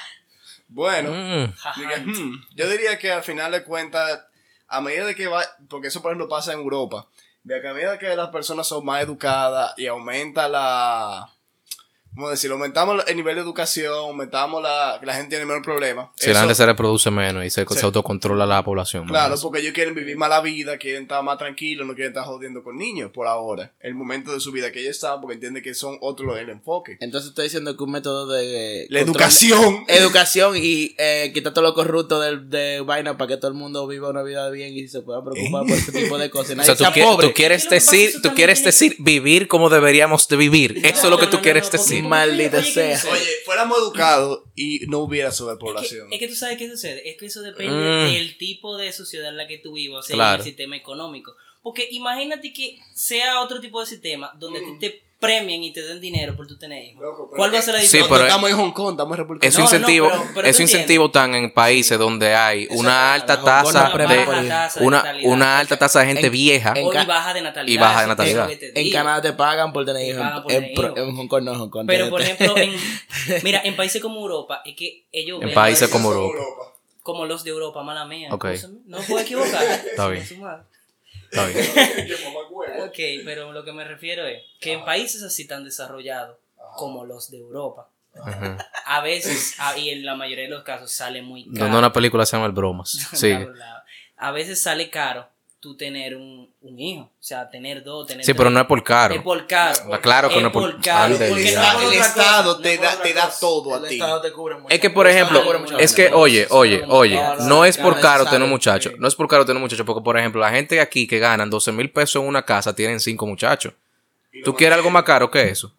Bueno, Mm. Dije, hmm, yo diría que al final de cuentas, a medida de que va, porque eso por ejemplo pasa en Europa, de que a medida que las personas son más educadas y aumenta la, ¿cómo decirlo? Aumentamos el nivel de educación, aumentamos la, que la gente tiene menos problemas. Si la gente se reproduce menos y se, Sí. se autocontrola la población. más. Claro, porque ellos quieren vivir más la vida, quieren estar más tranquilos, no quieren estar jodiendo con niños por ahora. El momento de su vida que ellos están, porque entienden que son otros el enfoque. Entonces estoy diciendo que un método de... La control- educación. Educación y eh, quitar todo lo corrupto del- de, vaina para que todo el mundo viva una vida bien y se pueda preocupar por ese tipo de cosas. O sea, tú, sea qui- pobre. tú quieres decir, tú quieres decir vivir como deberíamos de vivir. Eso es lo que tú quieres decir. Maldita oye, ¿qué sea. Oye, fuéramos educados y no hubiera Es sobrepoblación. que, es que tú sabes qué sucede. Es que eso depende Mm. del tipo de sociedad en la que tú vivas, o sea, Claro. en el sistema económico. Porque imagínate que sea otro tipo de sistema donde Mm. a ti te premien y te den dinero por tu tener hijos. Loco, ¿Cuál va a ser la Sí, diferencia? No, pero- no estamos en Hong Kong, estamos en República Esos No, no, incentivos, pero- pero incentivos están en países donde hay una alta no tasa de una, una alta tasa de gente En- vieja. en y baja de natalidad. y baja de natalidad. En. Canadá te pagan por tener Te hijos. En, Hong Kong no, en Hong Kong. Pero por ejemplo, en, mira, en países como Europa, es que ellos En países como Europa. como los de Europa, mala mía. Ok. escúchame, No puedo equivocar. Está bien. Está bien. Ok, pero lo que me refiero es que en países así tan desarrollados como los de Europa, a veces, a- y en la mayoría de los casos, sale muy caro. Donde una película se llama El Bromas. Sigue. A veces sale caro tú tener un, un hijo, o sea, tener dos, tener Sí, pero no es por caro. Es por caro. Está claro que no es por- caro. Porque el Estado te da, te da todo a El ti. Estado te cubre mucho. Es que, por ejemplo, es que, oye, oye, oye, No, es por caro tener un necesario. muchacho. No es por caro tener un muchacho, porque, por ejemplo, la gente aquí que ganan 12 mil pesos en una casa tienen cinco muchachos. ¿Tú quieres algo más caro que eso?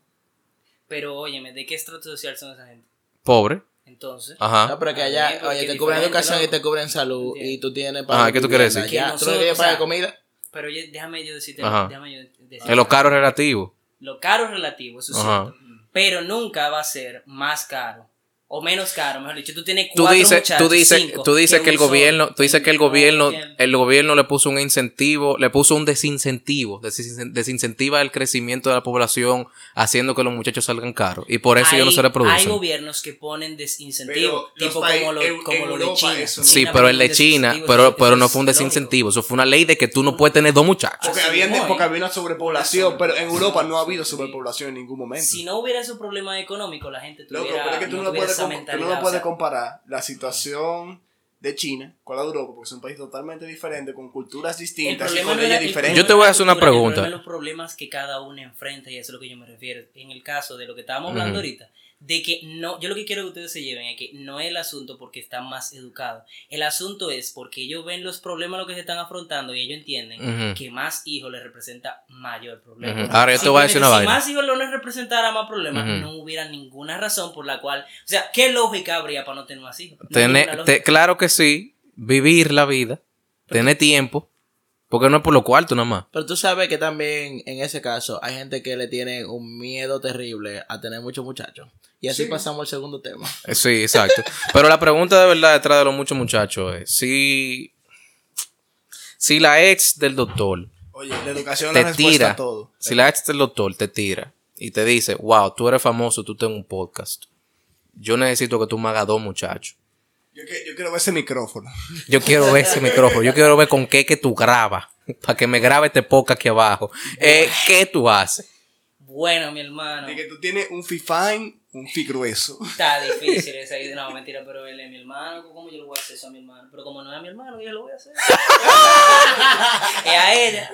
Pero óyeme, ¿de qué estrato social son esa gente? Pobre. Entonces, No, pero que allá, oye, te cubren educación y te cubren salud Entiendo. y tú tienes Ajá, ¿qué tú quieres decir? allá. Que ¿Tú no nosotros, quieres o sea, pagar comida? pero yo, déjame yo decirte, Ajá. déjame yo decirte. Lo caro es relativo. Lo caro es relativo, eso es cierto. Pero nunca va a ser más caro O menos caro, mejor dicho. Tú tienes Tú cuatro dices, muchachos, tú dices, cinco, tú dices que el un solo. gobierno, tú dices que el gobierno, el gobierno le puso un incentivo, le puso un desincentivo, desin- desincentiva el crecimiento de la población, haciendo que los muchachos salgan caros. Y por eso hay, ellos no se Hay reproducen. gobiernos que ponen desincentivos, Pero tipo países- como lo, como lo de Europa China. eso no- Sí, pero el de China, desincentivo, pero, pero no fue un desincentivo, eso fue una ley de que tú no puedes tener dos muchachos. Porque, había, porque había una sobrepoblación, pero en Europa no ha habido sobrepoblación en ningún momento. Si no hubiera esos problemas económicos, la gente Loco, tuviera, pero es que tú no, no puedes, esa mentalidad. no o puedes sea, comparar la situación de China con la de Europa, porque es un país totalmente diferente, con culturas distintas y con no leyes diferentes. Yo te voy a hacer una no pregunta. cultura, el problema es los problemas que cada uno enfrenta y eso es a lo que yo me refiero. En el caso de lo que estábamos hablando Ujú. ahorita, de que no, yo lo que quiero que ustedes se lleven es que no es el asunto porque están más educados. El asunto es porque ellos ven los problemas lo que se están afrontando y ellos entienden que más hijos les representa mayor problema. Ahora yo te voy a decir una si vaina. más hijos no les representara más problemas, no hubiera ninguna razón por la cual, o sea, ¿qué lógica habría para no tener más hijos? No te- claro que sí, vivir la vida, tener tiempo, porque no es por lo cuarto nada más. Pero tú sabes que también en ese caso hay gente que le tiene un miedo terrible a tener muchos muchachos. Y así Sí. pasamos al segundo tema. Eh, Sí, exacto. Pero la pregunta de verdad detrás de los muchos muchachos es si, si la ex del doctor Oye, la educación te la tira, a todo. si la ex del doctor te tira y te dice, wow, tú eres famoso, tú tienes un podcast, yo necesito que tú me hagas dos muchachos. Yo, que- yo quiero ver ese micrófono. Yo quiero ver ese micrófono, yo quiero ver con qué que tú grabas, para que me grabe este podcast aquí abajo. Eh, ¿Qué tú haces? Bueno, mi hermano. De que tú tienes un fi fine, un fi grueso. Está difícil esa idea. No, mentira, pero él es mi hermano. ¿Cómo yo lo voy a hacer eso a mi hermano? Pero como no es a mi hermano, yo lo voy a hacer. es a ella.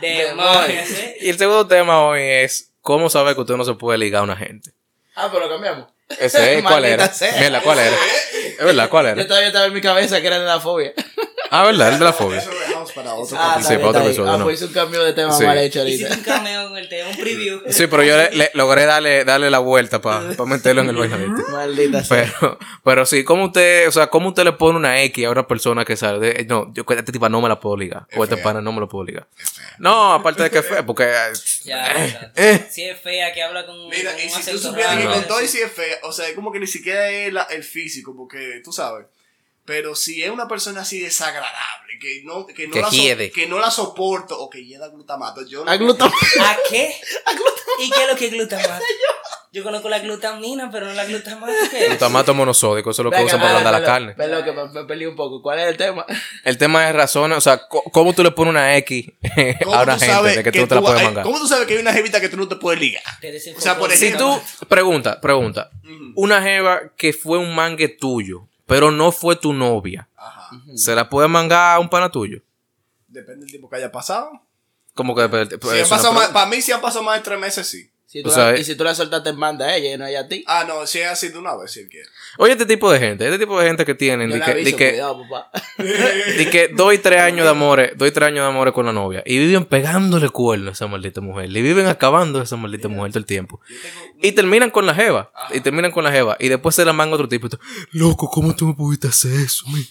Demonios, ¿eh? Y el segundo tema hoy es cómo saber que usted no se puede ligar a una gente. Ah, pero lo cambiamos. Ese es, ¿cuál era? sea. Mierda, ¿cuál era? Es verdad, ¿cuál Yo era? todavía estaba en mi cabeza que era de la fobia. Ah, ¿verdad? El de la fobia. Eso lo dejamos para otro Ah, capítulo. Sí, para otro está bien. episodio, Ah, no. pues hice un cambio de tema Sí. mal hecho ahorita. un cameo con el tema, un preview. Sí, pero yo le, le- logré darle, darle la vuelta para meterlo en el vaina. ¿viste? Maldita sea. Pero, pero sí, ¿cómo usted, o sea, cómo usted le pone una X a una persona que sale? de- no, yo este tipo no me la puedo ligar. O este fea. pana no me lo puedo ligar. No, aparte de que es feo, porque. eh, Ya, exacto. eh. Si es fea, que habla con. Mira, con y un si tú supieras que todo y si es fea, o sea, es como que ni siquiera es la- el físico, porque tú sabes. Pero si es una persona así desagradable, que no, que no, Que la, so- que no la soporto, o que hieda glutamato, yo no. Ah, glutamato. ¿A qué? ¿Y qué es lo que es glutamato? Yo conozco la glutamina, pero no la glutamato. ¿qué es? Glutamato monosódico, eso es lo que usan para ablandar la carne. venga, que me, me peleé un poco. ¿Cuál es el tema? El tema es razones, o sea, ¿cómo tú le pones una X ¿Cómo a una gente de que tú no te la puedes ay, mangar? ¿Cómo tú sabes que hay una jevita que tú no te puedes ligar? O sea, por Si ejemplo- tú, pregunta, pregunta, una jeva que fue un mangue tuyo, pero no fue tu novia, Ajá. ¿se la puede mangar a un pana tuyo? Depende del tiempo que haya pasado. Como que pues, Si es han una pasado más- pregunta. para mí, si han pasado más de tres meses, sí. Si tú la- eh. y si tú la soltaste en banda a ella y no a ella a ti. Ah, no, si es así de una vez, si él quiere. Oye, este tipo de gente, este tipo de gente que tienen, Yo de que, aviso, de que, cuidado, papá. de que dos y tres años de amores, dos y tres años de amores con la novia, y viven pegándole cuernos a esa maldita mujer, le viven acabando a esa maldita mujer todo el tiempo. Y terminan con la jeva, y terminan con la jeva, y después se la manga otro tipo. y tú, Loco, ¿cómo tú me pudiste hacer eso? mi?"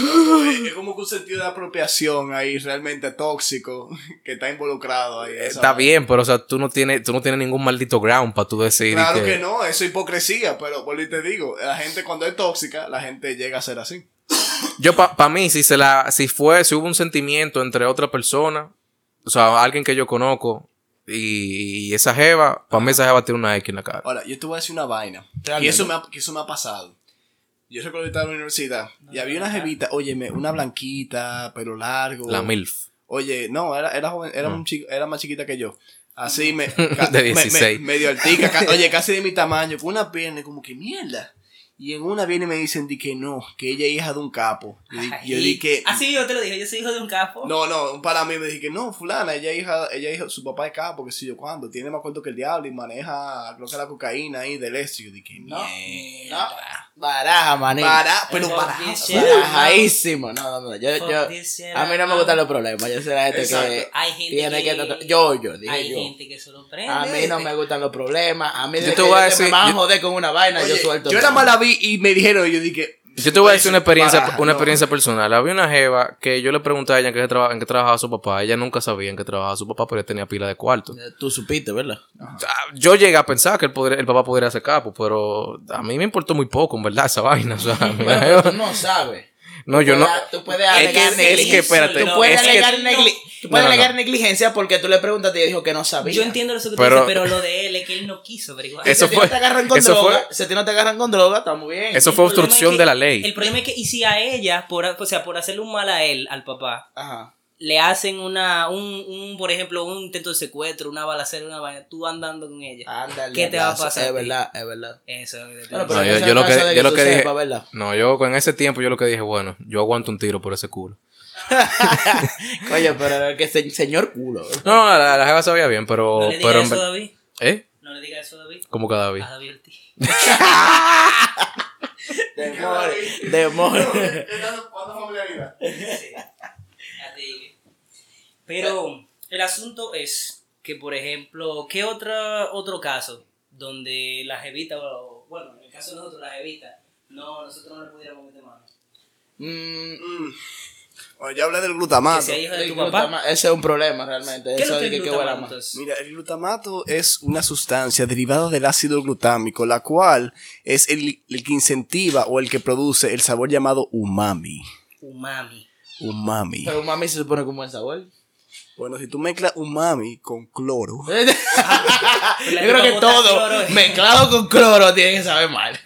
Es es como que un sentido de apropiación ahí realmente tóxico que está involucrado ahí. Está bien, pero o sea, tú no tienes, tú no tienes ningún maldito ground para tú decir. Claro que no, eso es hipocresía, pero por te digo, la gente cuando es tóxica, la gente llega a ser así. Yo, para mí, si se la, si fue, si hubo un sentimiento entre otra persona, o sea, alguien que yo conozco, y, esa jeva, para mí esa jeva tiene una X en la cara. Ahora, yo te voy a decir una vaina. Y eso me ha, que eso me ha pasado. Yo recuerdo que estaba en la universidad y había una jevita, óyeme, una blanquita, pelo largo. La MILF. Oye, no, era, era joven, era, Ah. un chico, era más chiquita que yo. Así me. De me- me- 16. medio altica, ca- oye, casi de mi tamaño, con una pierna, como que mierda. Y en una viene y me dicen di que no, que ella es hija de un capo. Yo, di- yo di que. Así yo te lo dije, yo soy hijo de un capo. No, no, para mí me dije que no, fulana, ella es hija, ella es hija, su papá es capo, que sé yo cuándo, tiene más cuento que el diablo y maneja, creo que la cocaína ahí del este. Yo dije, No, mierda. Baraja, maní. Para, pero shit. Barajadísimo. No, no, no. Yo, yo, a mí no me gustan los problemas. Yo soy la gente Exacto. que Hay gente tiene que... que- Yo, yo, dije Hay yo. gente que se lo prende. A mí no me gustan los problemas. A mí Yo te voy a yo decir- me van a yo- joder con una vaina, yo Oye, suelto. yo nada más la vi y me dijeron, yo dije, Yo te voy a decir una experiencia, una no. experiencia personal. Había una jeva que yo le pregunté a ella en qué, traba- en qué trabajaba su papá. Ella nunca sabía en qué trabajaba su papá, pero ella tenía pila de cuarto. Tú supiste, ¿verdad? Ah, Yo llegué a pensar que el, poder- el papá podría hacer capo, pero a mí me importó muy poco, en verdad, esa vaina. O sea, Bueno, tú no sabes. No, yo no. Tú puedes Es alegar que, es que, negligencia. espérate. Tú puedes alegar, negligencia porque tú le preguntaste y ella dijo que no sabía. Yo entiendo eso que tú Pero- dices, pero lo de él es que él no quiso averiguar. Eso si a ti no fue- te agarran con eso droga, fue- si a ti no te agarran con droga, está muy bien. Eso El fue obstrucción es que- de la ley. El problema es que, y si a ella, por, o sea, por hacerle un mal a él, al papá, Ajá. Le hacen una, un, un, por ejemplo, un intento de secuestro, una balacera, una vaina, tú andando con ella. Ándale, ¿Qué te va a pasar a Es ti? verdad, es verdad. Eso es lo que te Bueno, pero No, yo, yo lo que, de yo lo que dije. No, yo en ese tiempo yo lo que dije, bueno, yo aguanto un tiro por ese culo. Oye, pero que se- señor culo. No, no, la, la jeva sabía bien, pero. no le pero en eso a David. ¿Eh? No le digas eso a David. Como que David. A David Ortiz. Demonio. Demonio. A Pero el asunto es que, por ejemplo, ¿qué otra, otro caso donde la jevita, o, bueno, en el caso de nosotros, la jevita, no, nosotros no le pudiéramos meter mano? Mm, Bueno, ya hablé del Que glutamato. sea hija de tu el papá. glutama- Ese es un problema realmente. ¿Qué es Eso lo que es que, que huela glutamato, entonces? Mira, el glutamato es una sustancia derivada del ácido glutámico, la cual es el, el que incentiva o el que produce el sabor llamado umami. Umami. Umami. Pero mami se supone con buen sabor. Bueno, si tú mezclas umami con cloro, Yo creo que todo cloro, eh. mezclado con cloro tiene que saber mal.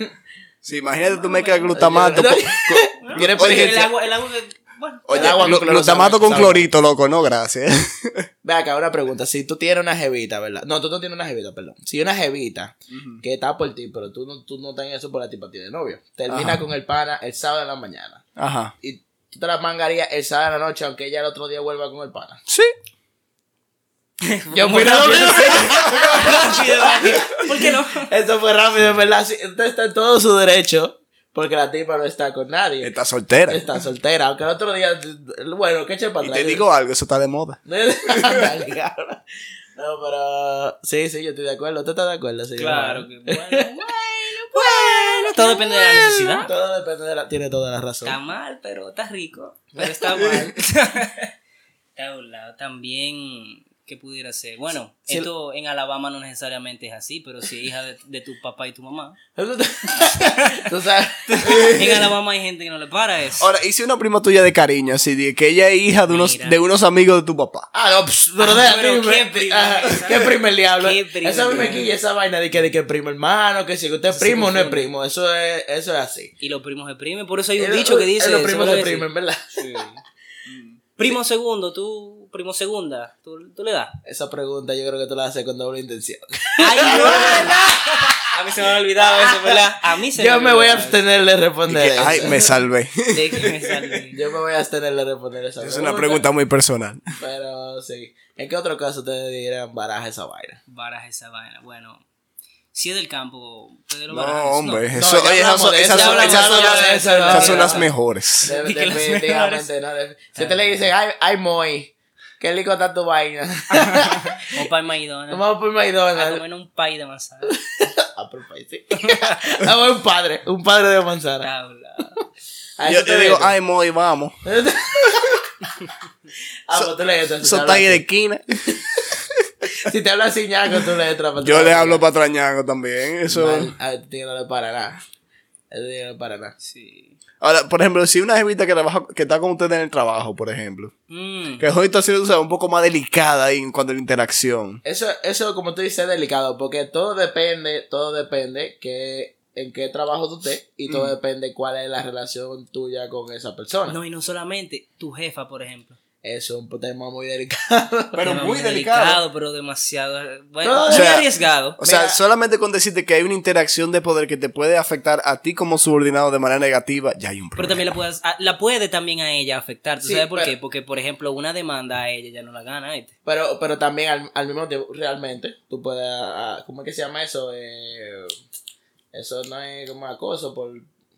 si imagínate tú mezclas glutamato con, Oye, El agua, el agua que, bueno, Oye, El agua con glu- cloro glutamato sabe- con sabe clorito, loco, no, gracias. Ve acá, una pregunta. Si tú tienes una jevita, ¿verdad? No, tú no tienes una jevita, perdón. Si una jevita que está por ti, pero tú no, tú no tienes eso por la tipa tiene novio. Termina Ajá. con el pana el sábado en la mañana. Ajá. Y tú te la mangarías el sábado en la noche, aunque ella el otro día vuelva con el pana. Sí. Yo fui rápido. ¿por qué no? Eso fue rápido, verdad. Sí, Usted está en todo su derecho. Porque la tipa no está con nadie. Está soltera. Está soltera. Aunque el otro día. Bueno, que eche para Y atrás. te digo algo, eso está de moda. No, pero. Sí, sí, yo estoy de acuerdo. ¿Usted está de acuerdo? Sí, Claro que bueno, bueno. Todo depende de la necesidad. Todo depende de la. Tiene toda la razón. Está mal, pero está rico. Pero está mal. está a un lado. También, ¿qué pudiera ser? Bueno, Sí. esto en Alabama no necesariamente es así, pero si es hija de, de tu papá y tu mamá. Tú sabes. En Alabama hay gente que no le para eso. Ahora, hice una prima tuya de cariño, así de que ella es hija de unos, Mira. de unos amigos de tu papá. Ah, no, pss, pero Ah, deja, pero primo, qué eh, esa- qué primo el diablo. qué primo Eso a mí me quilla esa vaina de que, de que primo hermano, que si usted es primo o no es primo. Eso es, eso es así. Y los primos se primen. Por eso hay un Es- dicho que es dice. Los ¿sabes primos se que primen, ¿verdad? Primo segundo, tú, primo segunda, tú, tú le das. Esa pregunta yo creo que tú la haces con doble intención. Ay, no, A mí se me había olvidado eso, ¿verdad? A mí se Yo me voy a abstener de responder que, eso. ay, me salvé. eso. De que me salve. Yo me voy a abstener de responder esa es una pregunta muy personal. Pero sí. ¿En qué otro caso ustedes dirían baraja esa vaina? Baraja esa vaina. Bueno, si es del campo, ustedes lo No, hombre. No, eso, ya oye, esas son, esas son- esas son las- esas son mejores. Definitivamente, Si usted le dice, ay, ay, Moy, qué rico está tu vaina. O para el McDonald's. Vamos por A McDonald's. comer un pay de manzana. Ah, por país, sí. Vamos un padre, un padre de manzana. Tabla. A Yo te digo, ay, Moy, vamos. Ah, pues tú le entras. ahí habla de esquina. Si te hablas sin ñaco, tú le entras. Yo le a hablo hablar. patrañaco también. Eso. Mal, A este tío no le para nada. A este tío no le para nada. Sí. Ahora, por ejemplo, si una jevita que trabaja, que está con usted en el trabajo, por ejemplo, Mm. que es una situación tú sabes, un poco más delicada ahí en cuanto a la interacción. Eso, eso, como tú dices, es delicado, porque todo depende, todo depende que en qué trabajo tú estés y todo depende cuál es la relación tuya con esa persona. No, y no solamente tu jefa, por ejemplo. Eso es un tema muy delicado. Pero muy delicado. pero demasiado. Bueno, No, muy o sea, arriesgado. O sea, Mira. solamente con decirte que hay una interacción de poder que te puede afectar a ti como subordinado de manera negativa, ya hay un Pero problema. también la, puedes, a- la puede también a ella afectar. ¿Tú Sí, sabes por pero- qué? Porque, por ejemplo, una demanda a ella ya no la gana. Pero, pero también al, al mismo tiempo, realmente, tú puedes, ¿cómo es que se llama eso? Eh, eso no es como acoso por,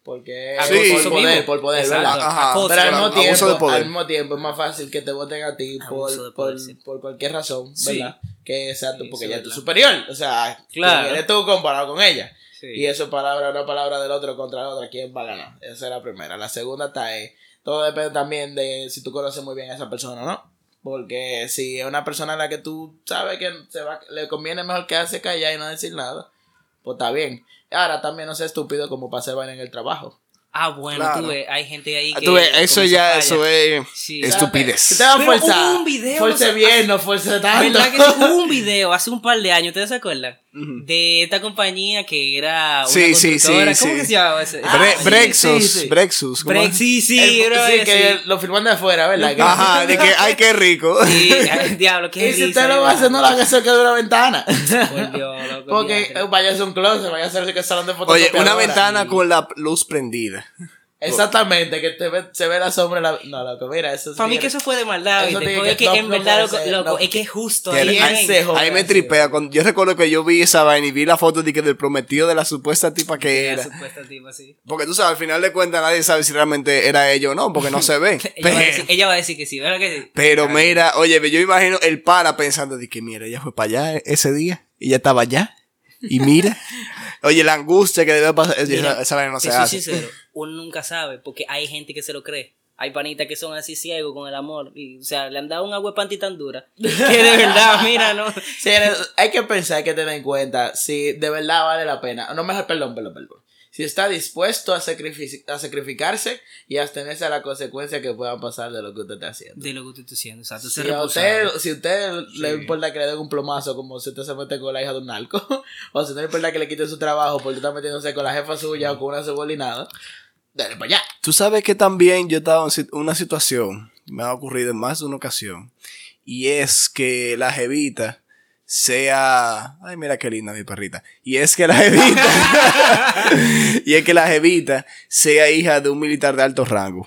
porque es Sí. por poder, mismo. por poder, Exacto. ¿verdad? Ajá. Pero al mismo, tiempo, de poder. al mismo tiempo es más fácil que te voten a ti por, poder, sí. por cualquier razón, Sí. ¿verdad? Que exacto, Sí, porque ella es tu superior. O sea, Claro. ¿quién eres tú comparado con ella. Y eso es palabra, una palabra del otro contra la otra. ¿Quién va a ganar? Esa es la primera. La segunda está ahí. Todo depende también de si tú conoces muy bien a esa persona o no. Porque si es una persona a la que tú sabes que se va, le conviene mejor quedarse callada y no decir nada, pues está bien. Ahora también no sea estúpido como para hacer en el trabajo. Ah, bueno, Claro. tú ves, hay gente ahí Ah, que... tú ves, eso ya, falla. eso es Sí. Estupidez. te va a Pero forzar, hubo un video, fuerce o sea, bien, no fuerce tanto. ¿Verdad que sí? hubo un video hace un par de años, ¿ustedes se acuerdan? De esta compañía que era una Sí, sí, sí. ¿Cómo sí. que se llamaba ese? Ah, Bre- Brexus, sí, sí. Brexus. ¿cómo es? sí, sí, El- bro, sí, que sí. lo filman de afuera, ¿verdad? Ajá, de que, ay, qué rico. Sí, ay, diablo, qué Y si usted lo va a hacer, no lo haga cerca de una ventana. Por Dios, loco, Porque vaya a ser un closet, vaya a ser que salón de fotos. Oye, una ventana con la luz prendida. Exactamente, que te ve, se ve la sombra. La... No, loco, mira, eso es. Para mí que eso fue de maldad, Eso Porque es que- no, en no verdad, loco, ser, loco, no. es que es justo. Que ahí ahí- ven. se joda, Ahí me sí. tripea. Cuando, yo recuerdo que yo vi esa vaina y vi la foto de que del prometido de la supuesta tipa que La era. supuesta tipa, sí. Porque tú sabes, al final de cuentas nadie sabe si realmente era ella o no, porque no se ve. Ella va, a decir, ella va a decir que sí, ¿verdad que sí? pero mira, oye, yo imagino el pana pensando de que mira, ella fue para allá ese día y ella estaba allá. Y mira, oye, la angustia que debe pasar, esa, Mira, esa vaina no se hace. sincero, uno nunca sabe, porque hay gente que se lo cree. Hay panitas que son así ciegos con el amor. Y, o sea, le han dado un agua panty tan dura. Que de verdad, mira, no. Sí, hay que pensar, hay que tener en cuenta si de verdad vale la pena. No, mejor, perdón, perdón, perdón. Si está dispuesto a, sacrifici- a sacrificarse y a abstenerse a la consecuencia que puedan pasar de lo que usted está haciendo. De lo que tú estás haciendo, exacto. Si a usted, si a usted le importa que le den un plomazo como si usted se mete con la hija de un narco, o si no le importa que le quiten su trabajo porque está metiéndose con la jefa suya o con una subordinada, dale para allá. Tú sabes que también yo estaba en una situación, me ha ocurrido en más de una ocasión, y es que la jevita sea... Ay, mira qué linda mi perrita. Y es que la jevita... y es que la jevita sea hija de un militar de alto rango.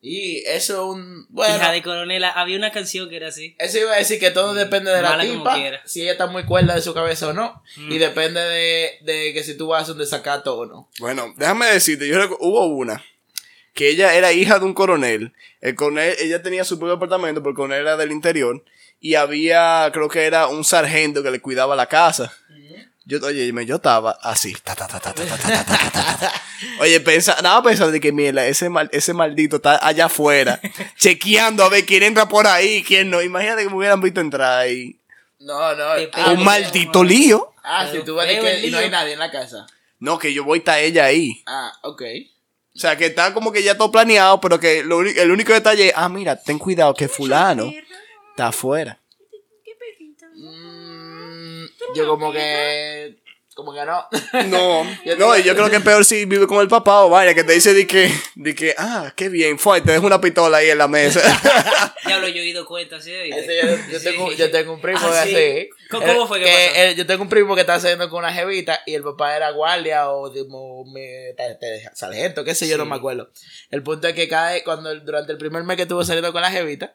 Y eso es un... Bueno, Hija de coronela, había una canción que era así. Eso iba a decir que todo depende de la Mala tipa, si ella está muy cuerda de su cabeza o no, Mm. y depende de, de que si tú vas a hacer un desacato o no. Bueno, déjame decirte, yo hubo una que ella era hija de un coronel. El coronel, ella tenía su propio apartamento, porque el coronel era del interior y había, creo que era un sargento que le cuidaba la casa. Yo, oye, yo estaba así. Oye, pensaba, nada pensando de que, mira, ese, mal, ese maldito está allá afuera, chequeando a ver quién entra por ahí, quién no. Imagínate que me hubieran visto entrar ahí. No, no. Un maldito lío. Ah, si tú vas que y no hay nadie en la casa. No, que yo voy, está ella ahí. Ah, ok. O sea, que está como que ya todo planeado, pero que lo, el único detalle es, ah, mira, ten cuidado que fulano está afuera. Mm, yo como que... Como que no. No, no, y yo creo que es peor si vive con el papá o vaya, que te dice de que, de que, ah, qué bien, fue, te deja una pistola ahí en la mesa. Diablo, yo he ido cuenta, ¿sí? Yo, yo Sí. tengo, yo tengo un primo Ah, que ¿sí? así. ¿Cómo- cómo fue que pasó? él- yo tengo un primo que está haciendo con una jevita y el papá era guardia o tipo, me- sargento, qué sé yo, no me acuerdo. El punto es que cae cuando durante el primer mes que estuvo saliendo con la jevita,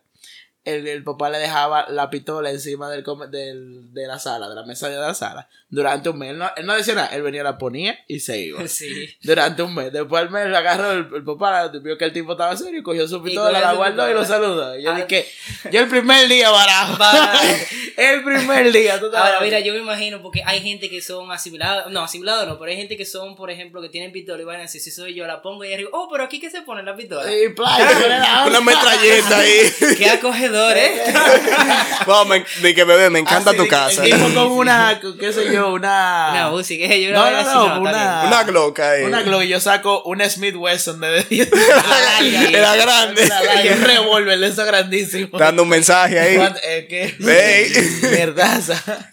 el, el papá le dejaba la pistola encima del, del- de la sala, de la mesa de la sala. Durante un mes. Él no, él no decía nada, él venía, la ponía y se iba. Sí. Durante un mes. Después al mes lo agarró el, el papá, vio que el tipo estaba serio, cogió su pistola, la guardó y lo saludó. Y yo Ah. dije, yo el primer día barajo. El primer día, tú Ahora, mira, yo me imagino, porque hay gente que son asimilados, no, asimilados no, pero hay gente que son, por ejemplo, que tienen pistola y van a decir, si soy yo, la pongo ahí arriba, oh, pero aquí que se pone la pistola. Y la una metralleta ahí. Qué acogedor, ¿eh? Vamos, me, de que bebé, me encanta Así tu de casa. El tipo con una, qué sé yo, una. Una música, yo No, voy a no, no, está una-. Una Glock ahí. Una Glock y yo saco una Smith Wesson de 10. Era grande. Y un revólver de eso grandísimo. Dando un mensaje ahí. ¿Cuánto- eh, ¿Qué?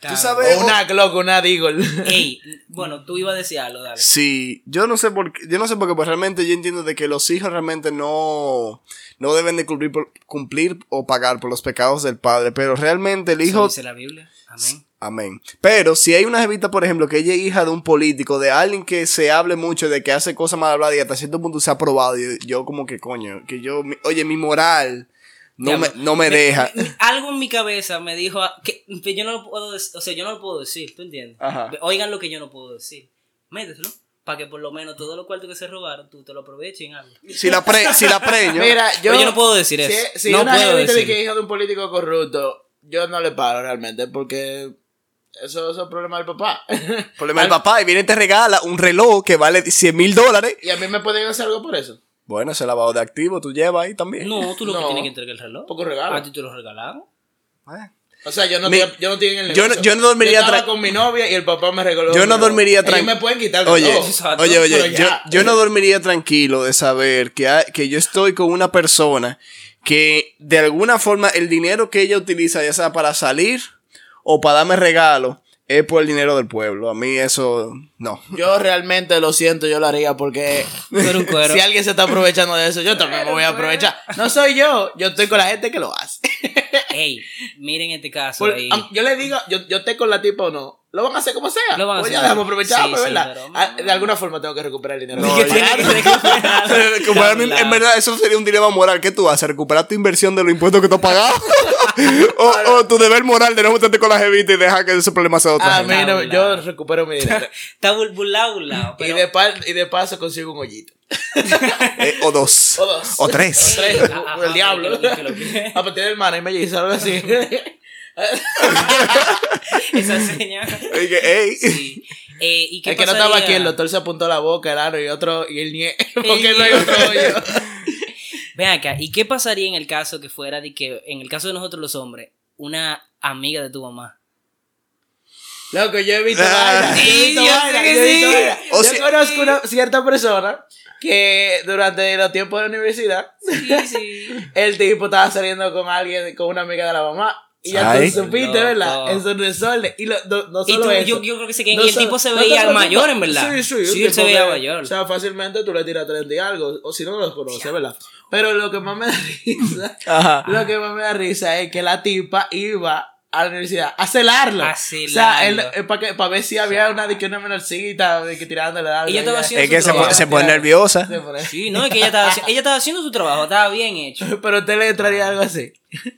Tú sabes. O una Glock, una Deagle. Ey, bueno, tú ibas a decir algo, dale. Sí, yo no sé por qué, yo no sé por qué, pues realmente yo entiendo de que los hijos realmente no, no deben de cumplir, por- cumplir o pagar por los pecados del padre, pero realmente el Eso hijo, dice la Biblia. Amén. amén. Pero si hay una jevita, por ejemplo, que ella es hija de un político, de alguien que se hable mucho, de que hace cosas mal habladas y hasta cierto punto se ha probado, y yo como que coño, que yo, mi- oye, mi moral no me, no me deja. algo en mi cabeza me dijo ah, que, que yo no lo puedo decir, o sea, yo no lo puedo decir, ¿tú entiendes? Ajá. Oigan lo que yo no puedo decir. Méteselo. Para que por lo menos todo lo cuarto que se robaron, tú te lo aproveches en algo. Si la, pre, si la preño, Mira, yo. Pero yo no puedo decir si, eso. Si no una puedo gente de decir. que es hijo de un político corrupto, yo no le paro realmente porque Eso, eso es problema del papá. Problema del papá y viene y te regala un reloj que vale 100 mil dólares. y a mí me pueden hacer algo por eso. Bueno, ese lavado de activo tú llevas ahí también. No, tú lo que No. tienes que entregar el reloj. Poco regalo. A ti te lo regalamos. Eh. O sea, yo no, yo no estoy en el yo no- negocio. yo no dormiría Yo estaba tra- con mi novia y el papá me regaló. Yo no dormiría tranquilo. me pueden quitar el Oye, oye, oye, yo, no dormiría tranquilo de saber que, hay- que yo estoy con una persona que de alguna forma el dinero que ella utiliza, ya sea para salir o para darme regalo, es por el dinero del pueblo. A mí eso, no. Yo realmente lo siento, yo lo haría porque si alguien se está aprovechando de eso, yo también me voy a aprovechar. No soy yo, yo estoy con la gente que lo hace. Ey, miren este caso Por- ahí. yo le digo, yo, yo esté con la tipa o no, lo van a hacer como sea. Lo van a pues hacer. ya dejamos aprovecharme, Sí, sí, ¿verdad? pero- Ah, de alguna forma tengo que recuperar el dinero. No, Que tiene que recuperar. Mí, en verdad, eso sería un dilema moral. ¿Qué tú haces? ¿Recuperar tu inversión de los impuestos que tú has pagado? o, o tu deber moral de no meterte con la jevita y dejar que ese problema sea de otra A mí no, yo recupero mi dinero. Está bul- burlado, burlado. y, Pero, de y de paso consigo un hoyito. Eh, o dos. O dos. O tres. O tres, o- o el diablo. que lo- que lo- que- A partir del hermano y me hizo algo así. Esa ey. Sí. Eh, ¿y qué El que no estaba aquí, el doctor se apuntó la boca, el y otro, y el nie, porque no hay otro hoyo. Ven acá, ¿y qué pasaría en el caso que fuera de que, en el caso de nosotros los hombres, una amiga de tu mamá? Loco, yo he visto Ah. vaina, yo he visto Sí, yo vaina, yo he visto sí. Yo conozco una cierta persona que durante los tiempos de la universidad, Sí, sí. el tipo estaba saliendo con alguien, con una amiga de la mamá. Y ya Ay. tú supiste. ¿verdad? En su desorden. Y lo, no, no Y solo tú- eso. yo, yo creo que sí que No y el tipo se veía mayor, en verdad. Sí, sí, un él se veía que- mayor. O sea, fácilmente tú le tiras 30 y algo. O si no, no los conoces, ¿verdad? Pero lo que más me da risa, Ajá. lo que más me da risa es que la tipa iba a la universidad a celarlo. A O sea, él, celarlo. para ver si había una de que una menorcita de que tirándole algo. Ella estaba haciendo Es que su se, pone- se nerviosa. Se pone- Sí, no, es que ella estaba, ella estaba haciendo su trabajo, estaba bien hecho. Pero a usted le entraría algo así.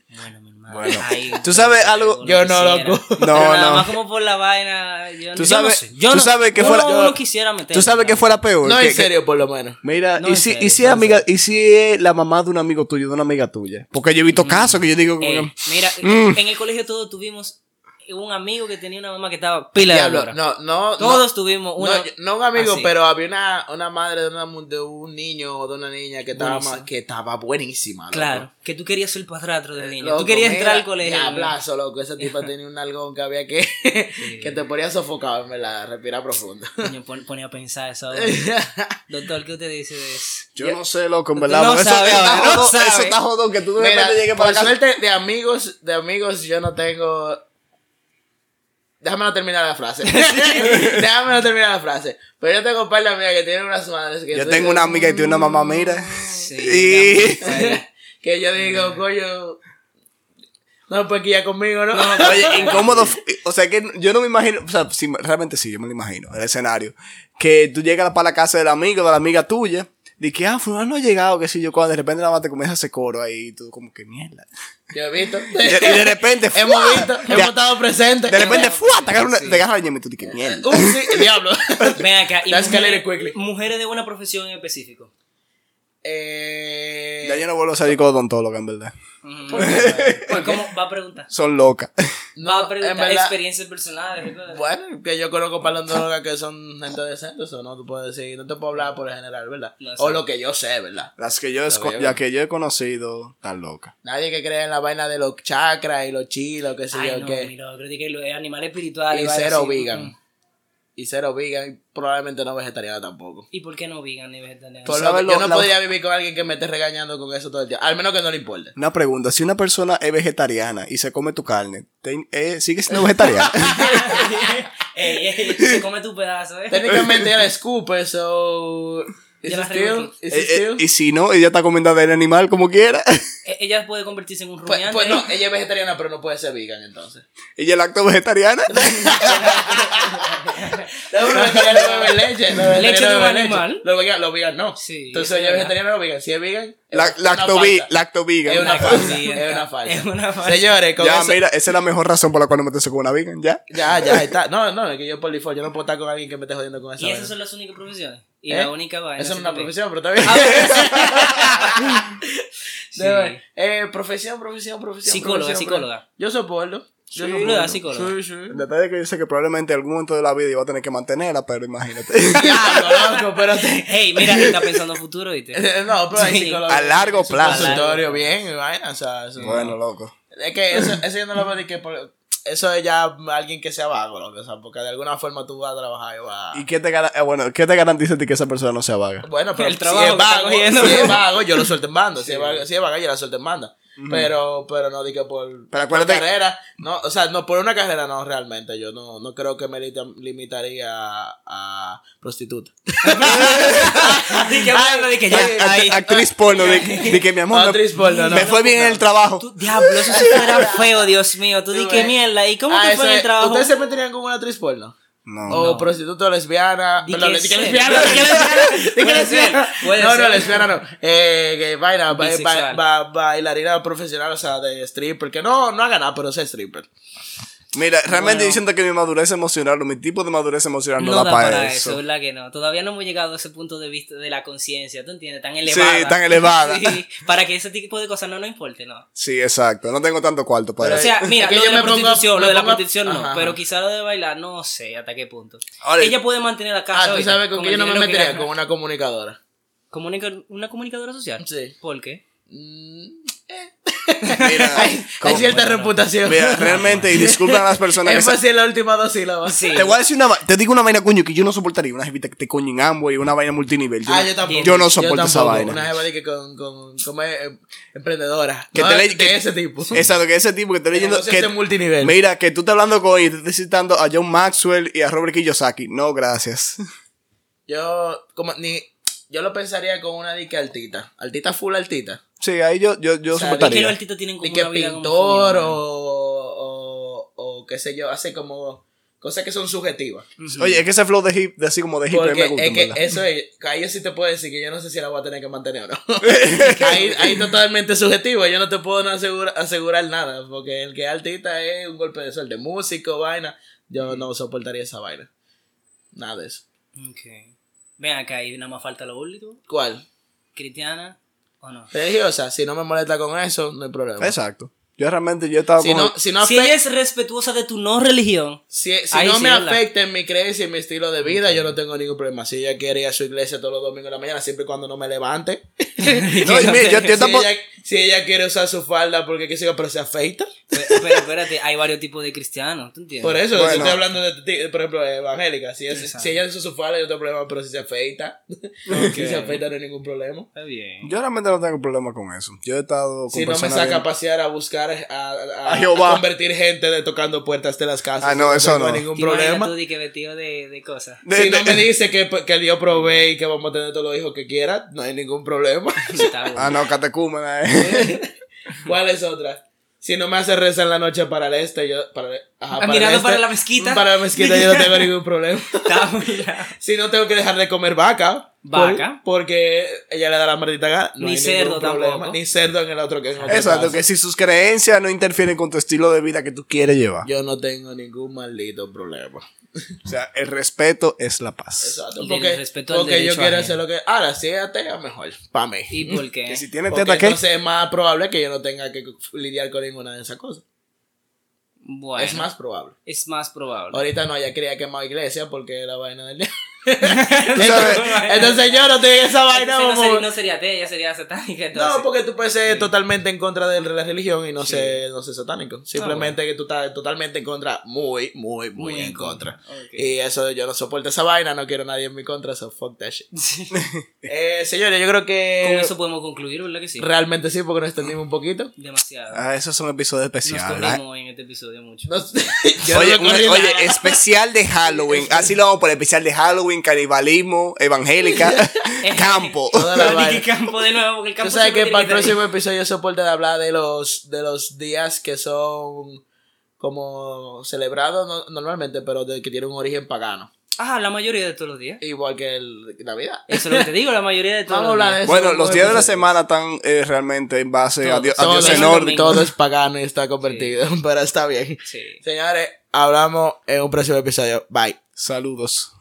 Bueno. Bueno. Ay, Tú sabes yo algo- Yo no, loco. No, Pero nada no. más como por la vaina. Yo, Tú yo no sabes- sé, yo tú no- sabes que fuera- quisiera meter. ¿Tú sabes qué fuera peor? No, Que- en serio, por lo menos. Mira, No, y si, serio, y si no, es amiga, y si es la mamá de un amigo tuyo, de una amiga tuya. Porque yo he visto casos que yo digo como Eh, que- mira, Mm. en el colegio todos tuvimos un amigo que tenía una mamá que estaba pila de Diablo, lora. no, no. Todos no. tuvimos una. No, yo- no un amigo, así. pero había una, una madre de, una de un niño o de una niña que estaba, Buenísimo. más- que estaba buenísima. loco. Claro, que tú querías ser padrastro del niño. Loco, tú querías entrar al colegio. Diablazo, loco. Esa tipa tenía un algón que había que. que te ponía sofocado, en verdad. Respirar profundo. Pon- ponía a pensar eso. Doctor, ¿qué usted dice de eso? Yo no sé, loco, en verdad. no eso, sabes, eso está jodón, sabes. eso está jodón, que tú de Mira, repente llegues por para casa. suerte de amigos, de amigos yo no tengo. Déjame no terminar la frase. Déjame no terminar la frase. Pero yo tengo un par de amigas que tienen unas madres que Yo tengo una amiga y tiene una mamá, mira. Sí, Y- que yo digo, coño. No, pues que ya conmigo, ¿no? Oye, incómodo. O sea, que yo no me imagino. O sea, sí, realmente sí, yo me lo imagino. El escenario. Que tú llegas para la casa del amigo, de la amiga tuya. De que, ah, fulano no ha llegado, que si yo, cuando de repente nada más te comienza ese coro ahí y tú, como que mierda. Yo he visto. Y de, y de repente, hemos ¡fua! visto, De- hemos estado presentes. De repente, ¡fua! Te agarra agarra la ñema y tú dices, mierda. Uh, sí, el diablo. Ven acá. y mujeres, escalated quickly. mujeres de una profesión en específico. eh, Ya yo no vuelvo a salir con odontóloga, en verdad. Pues, ¿Cómo va a preguntar? Son locas. Va a preguntar verdad- experiencias personales. Bueno, que yo conozco paleontólogos que son gente decente, eso no te puedo decir, no te puedo hablar por el general, ¿verdad? No, o sí. lo que yo sé, ¿verdad? Las que yo, veo. ya que yo he conocido, están locas. Nadie que cree en la vaina de los chakras y los chilos, qué sé Ay, yo no, qué. mira, creo que los animales espirituales. Y cero vegan. Y cero vegan, y probablemente no vegetariano tampoco. ¿Y por qué no vegan ni vegetariano? Por lo yo no la- podría vivir con alguien que me esté regañando con eso todo el tiempo. Al menos que no le importe. Una pregunta, si una persona es vegetariana y se come tu carne, te- eh, ¿sigue siendo vegetariana? ey, ey, se come tu pedazo, ¿eh? Técnicamente ella la escupe, so. Eh, it eh, y si no, ella está comiendo del animal como quiera. E- Ella puede convertirse en un Pues, rumiante. pues no, ella es vegetariana, pero no puede ser vegan entonces. ella es lacto vegetariana. Los vegetarianos no beben leche. Los Leche de no un animal. leche. Los vegan, los vegan no. Sí, Entonces ella es vegetariana o no vegan. Si es vegan, La- lacto, lacto vegan. Es una Una falsa. Es una falsa. Es una falsa. Señores, con ya, eso. mira, esa es la mejor razón por la cual no meterse con una vegan, ya. Ya, ya, está. No, no, es que yo por default, yo no puedo estar con alguien que me esté jodiendo con esa Y esas son las únicas profesiones. Y ¿Eh? la única vaina. Eso no es una profesión, pero está bien. Ah, Sí. Debe- eh, profesión, profesión, profesión. Psicóloga, profesión, psicóloga. Yo soporto. Yo Sí. ¿Verdad, psicóloga? Sí, sí. El detalle es que yo sé que probablemente en algún momento de la vida iba a tener que mantenerla, pero imagínate. Loco, pero te- Hey, mira, está pensando futuro, ¿viste? No, pero hay Sí. psicólogos. A largo plazo. Consultorio bien, y vaina, o sea, eso- bueno, loco. Es que eso, eso yo no lo veo de que por- eso es ya alguien que sea vago, loco, o sea, porque de alguna forma tú vas a trabajar y vas ¿Y qué te, gara- eh, bueno, ¿qué te garantiza a ti que esa persona no sea vaga? Bueno, pero El si trabajo es que está vago, si es vago, yo lo suelto en banda. Si, es vago, si es vago, yo la suelto en banda. Pero, pero no digo por, Pero por carrera. No, o sea, no, por una carrera no, realmente. Yo no, no creo que me limitaría a, a prostituta. Di que hablando, di que ya. Act- ahí. actriz porno, de, que mi amor, me- Actriz porno, no. me fue bien en el trabajo. Tú, diablo, eso sí fuera feo, Dios mío. Tú di que mierda. ¿Y cómo Ah, te fue en el trabajo? ¿Ustedes se meterían con una actriz porno? No. O prostituta o lesbiana. Perdón, que di que ser. lesbiana, di que lesbiana, di que Puede lesbiana. No, no, lesbiana no. Eh, que vaina, ba- ba- ba- bailarina profesional, o sea, de stripper, que no, no haga nada, pero es stripper. Mira, realmente Bueno. siento que mi madurez emocional o mi tipo de madurez emocional no, No da, da para, para eso. eso, ¿verdad que no? Todavía no hemos llegado a ese punto de vista de la conciencia, ¿tú entiendes? Tan elevada. Sí, tan elevada. Sí, para que ese tipo de cosas no nos importe, ¿no? Sí, exacto. No tengo tanto cuarto para o eso. sea, mira, Es que lo yo de la me pongo- lo de la prostitución no, Ajá. pero quizá lo de bailar, no sé hasta qué punto. Ahora, Ella puede mantener la casa. Ah, tú sabes con que yo no me metería con una comunicadora. Comunica- ¿Una comunicadora social? Sí. ¿Por qué? Mm, mira, hay, cierta reputación. Mira, realmente, y disculpen a las personas que Es fácil la última dos sílabas. Sí. Te voy a decir una te digo una vaina, coño, que yo no soportaría. Una jevita que te coño en ambos y una vaina multinivel. Yo, Ah, no- yo tampoco. yo no soporto esa tampoco. vaina. Una jeva de que con, con, eh, emprendedora. Que No, te le- de que- ese tipo. Exacto, que ese tipo que te leyendo. Que, multinivel. Mira, que tú estás hablando con y te estás citando a John Maxwell y a Robert Kiyosaki. No, gracias. Yo, como, ni, yo lo pensaría con una dique altita. Altita full altita. Sí, ahí yo, yo, yo O sea, Es que los soportaría. artistas tienen como Ni que una vida como pintor full, o, o, o qué sé yo, hace como cosas que son subjetivas. Oye, es que ese flow de hip, de así como de hip, Porque me gusta, es que verdad. eso es, ahí yo sí te puedo decir que yo no sé si la voy a tener que mantener o no. ahí, ahí totalmente subjetivo, yo no te puedo no asegura- asegurar nada, porque el que es artista es un golpe de suerte, músico, vaina, yo no soportaría esa vaina. Nada de eso. Ok. Ven acá, ahí nada más falta lo último. ¿Cuál? ¿Cristiana o no? Religiosa, si no me molesta con eso, no hay problema. Exacto. Yo realmente, yo estaba Si con... no, si no Si ella es respetuosa de tu no religión, Si, si Ahí no sí, me afecta en mi creencia y en mi estilo de vida, yo no tengo ningún problema. Si ella quiere ir a su iglesia todos los domingos de la mañana, siempre y cuando no me levante. No, y mira, yo, yo si, tampoco... ella, si ella quiere usar su falda porque qué sé yo, pero se afeita. Pe- pero espérate, hay varios tipos de cristianos, ¿tú entiendes? Por eso, Bueno. si estoy hablando de, ti- por ejemplo, evangélica. Si, es- si ella usa su falda, yo no tengo problema, pero si se afeita, si se afeita no hay ningún problema. Está bien. Yo realmente no tengo problema con eso. Yo he estado con Si no me saca bien- a pasear a buscar a, a- A Jehová. a convertir gente de tocando puertas de las casas. Ah, no, eso no. ningún ¿Te imaginas problema. tú di que vestido de, de cosas? De- si de- no me dice que, que Dios provee y que vamos a tener todos los hijos que quiera, no hay ningún problema. Está bueno. Ah, no, catecúmena, eh. ¿Cuál es otra? Si no me hace reza en la noche para el este, yo. Para, ajá, Ah, mirando el para la mezquita. Para la mezquita yo no tengo ningún problema. Si no tengo que dejar de comer vaca. Vaca. por- porque ella le da la maldita gana. No Ni cerdo problema. tampoco. Ni cerdo en el otro que otro Exacto, caso. que si sus creencias no interfieren con tu estilo de vida que tú quieres llevar. Yo no tengo ningún maldito problema. O sea, el respeto es la paz. Exacto. Porque, respeto al porque yo quiero ajeno. hacer lo que. Ahora, si es atea, mejor. Para mí. ¿Y por qué? Que si tiene Porque teta, ¿qué? entonces es más probable que yo no tenga que lidiar con ninguna de esas cosas. Bueno, Es más probable. es más probable. Ahorita no, ya quería quemar iglesia porque la vaina del día. sabes- Entonces yo no en esa vaina. Entonces no, sería, no sería atea, ella sería satánica. Entonces. No, porque tú puedes ser totalmente en contra de la religión y no ser, no ser satánico. Simplemente que tú estás totalmente en contra, muy, muy, muy, en contra. Y eso yo no soporto esa vaina, no quiero a nadie en mi contra, so fuck that shit. eh, señores, yo creo que Con eso podemos concluir, ¿verdad que sí? realmente sí, porque nos extendimos un poquito. Demasiado. Ah, eso es un episodio Nos especial. ¿eh? corrimos en este episodio mucho. Oye, no oye, especial de Halloween. Así lo vamos por especial de Halloween, canibalismo, evangélica, campo. De nuevo, porque el campo Tú sabes que para el próximo episodio soporte de hablar de los, de los días que son como celebrados no- normalmente, pero de, que tienen un origen pagano. Ah, la mayoría de todos los días. Igual que el Navidad. Eso es lo que te digo, la mayoría de todos Vamos a los días. eso. Bueno, en los días de la semana están eh, realmente en base a, Todo, Dios- a Todo, nórdicos. todo es pagano y está convertido, pero está bien. Sí. Señores, hablamos en un próximo episodio. Bye. Saludos.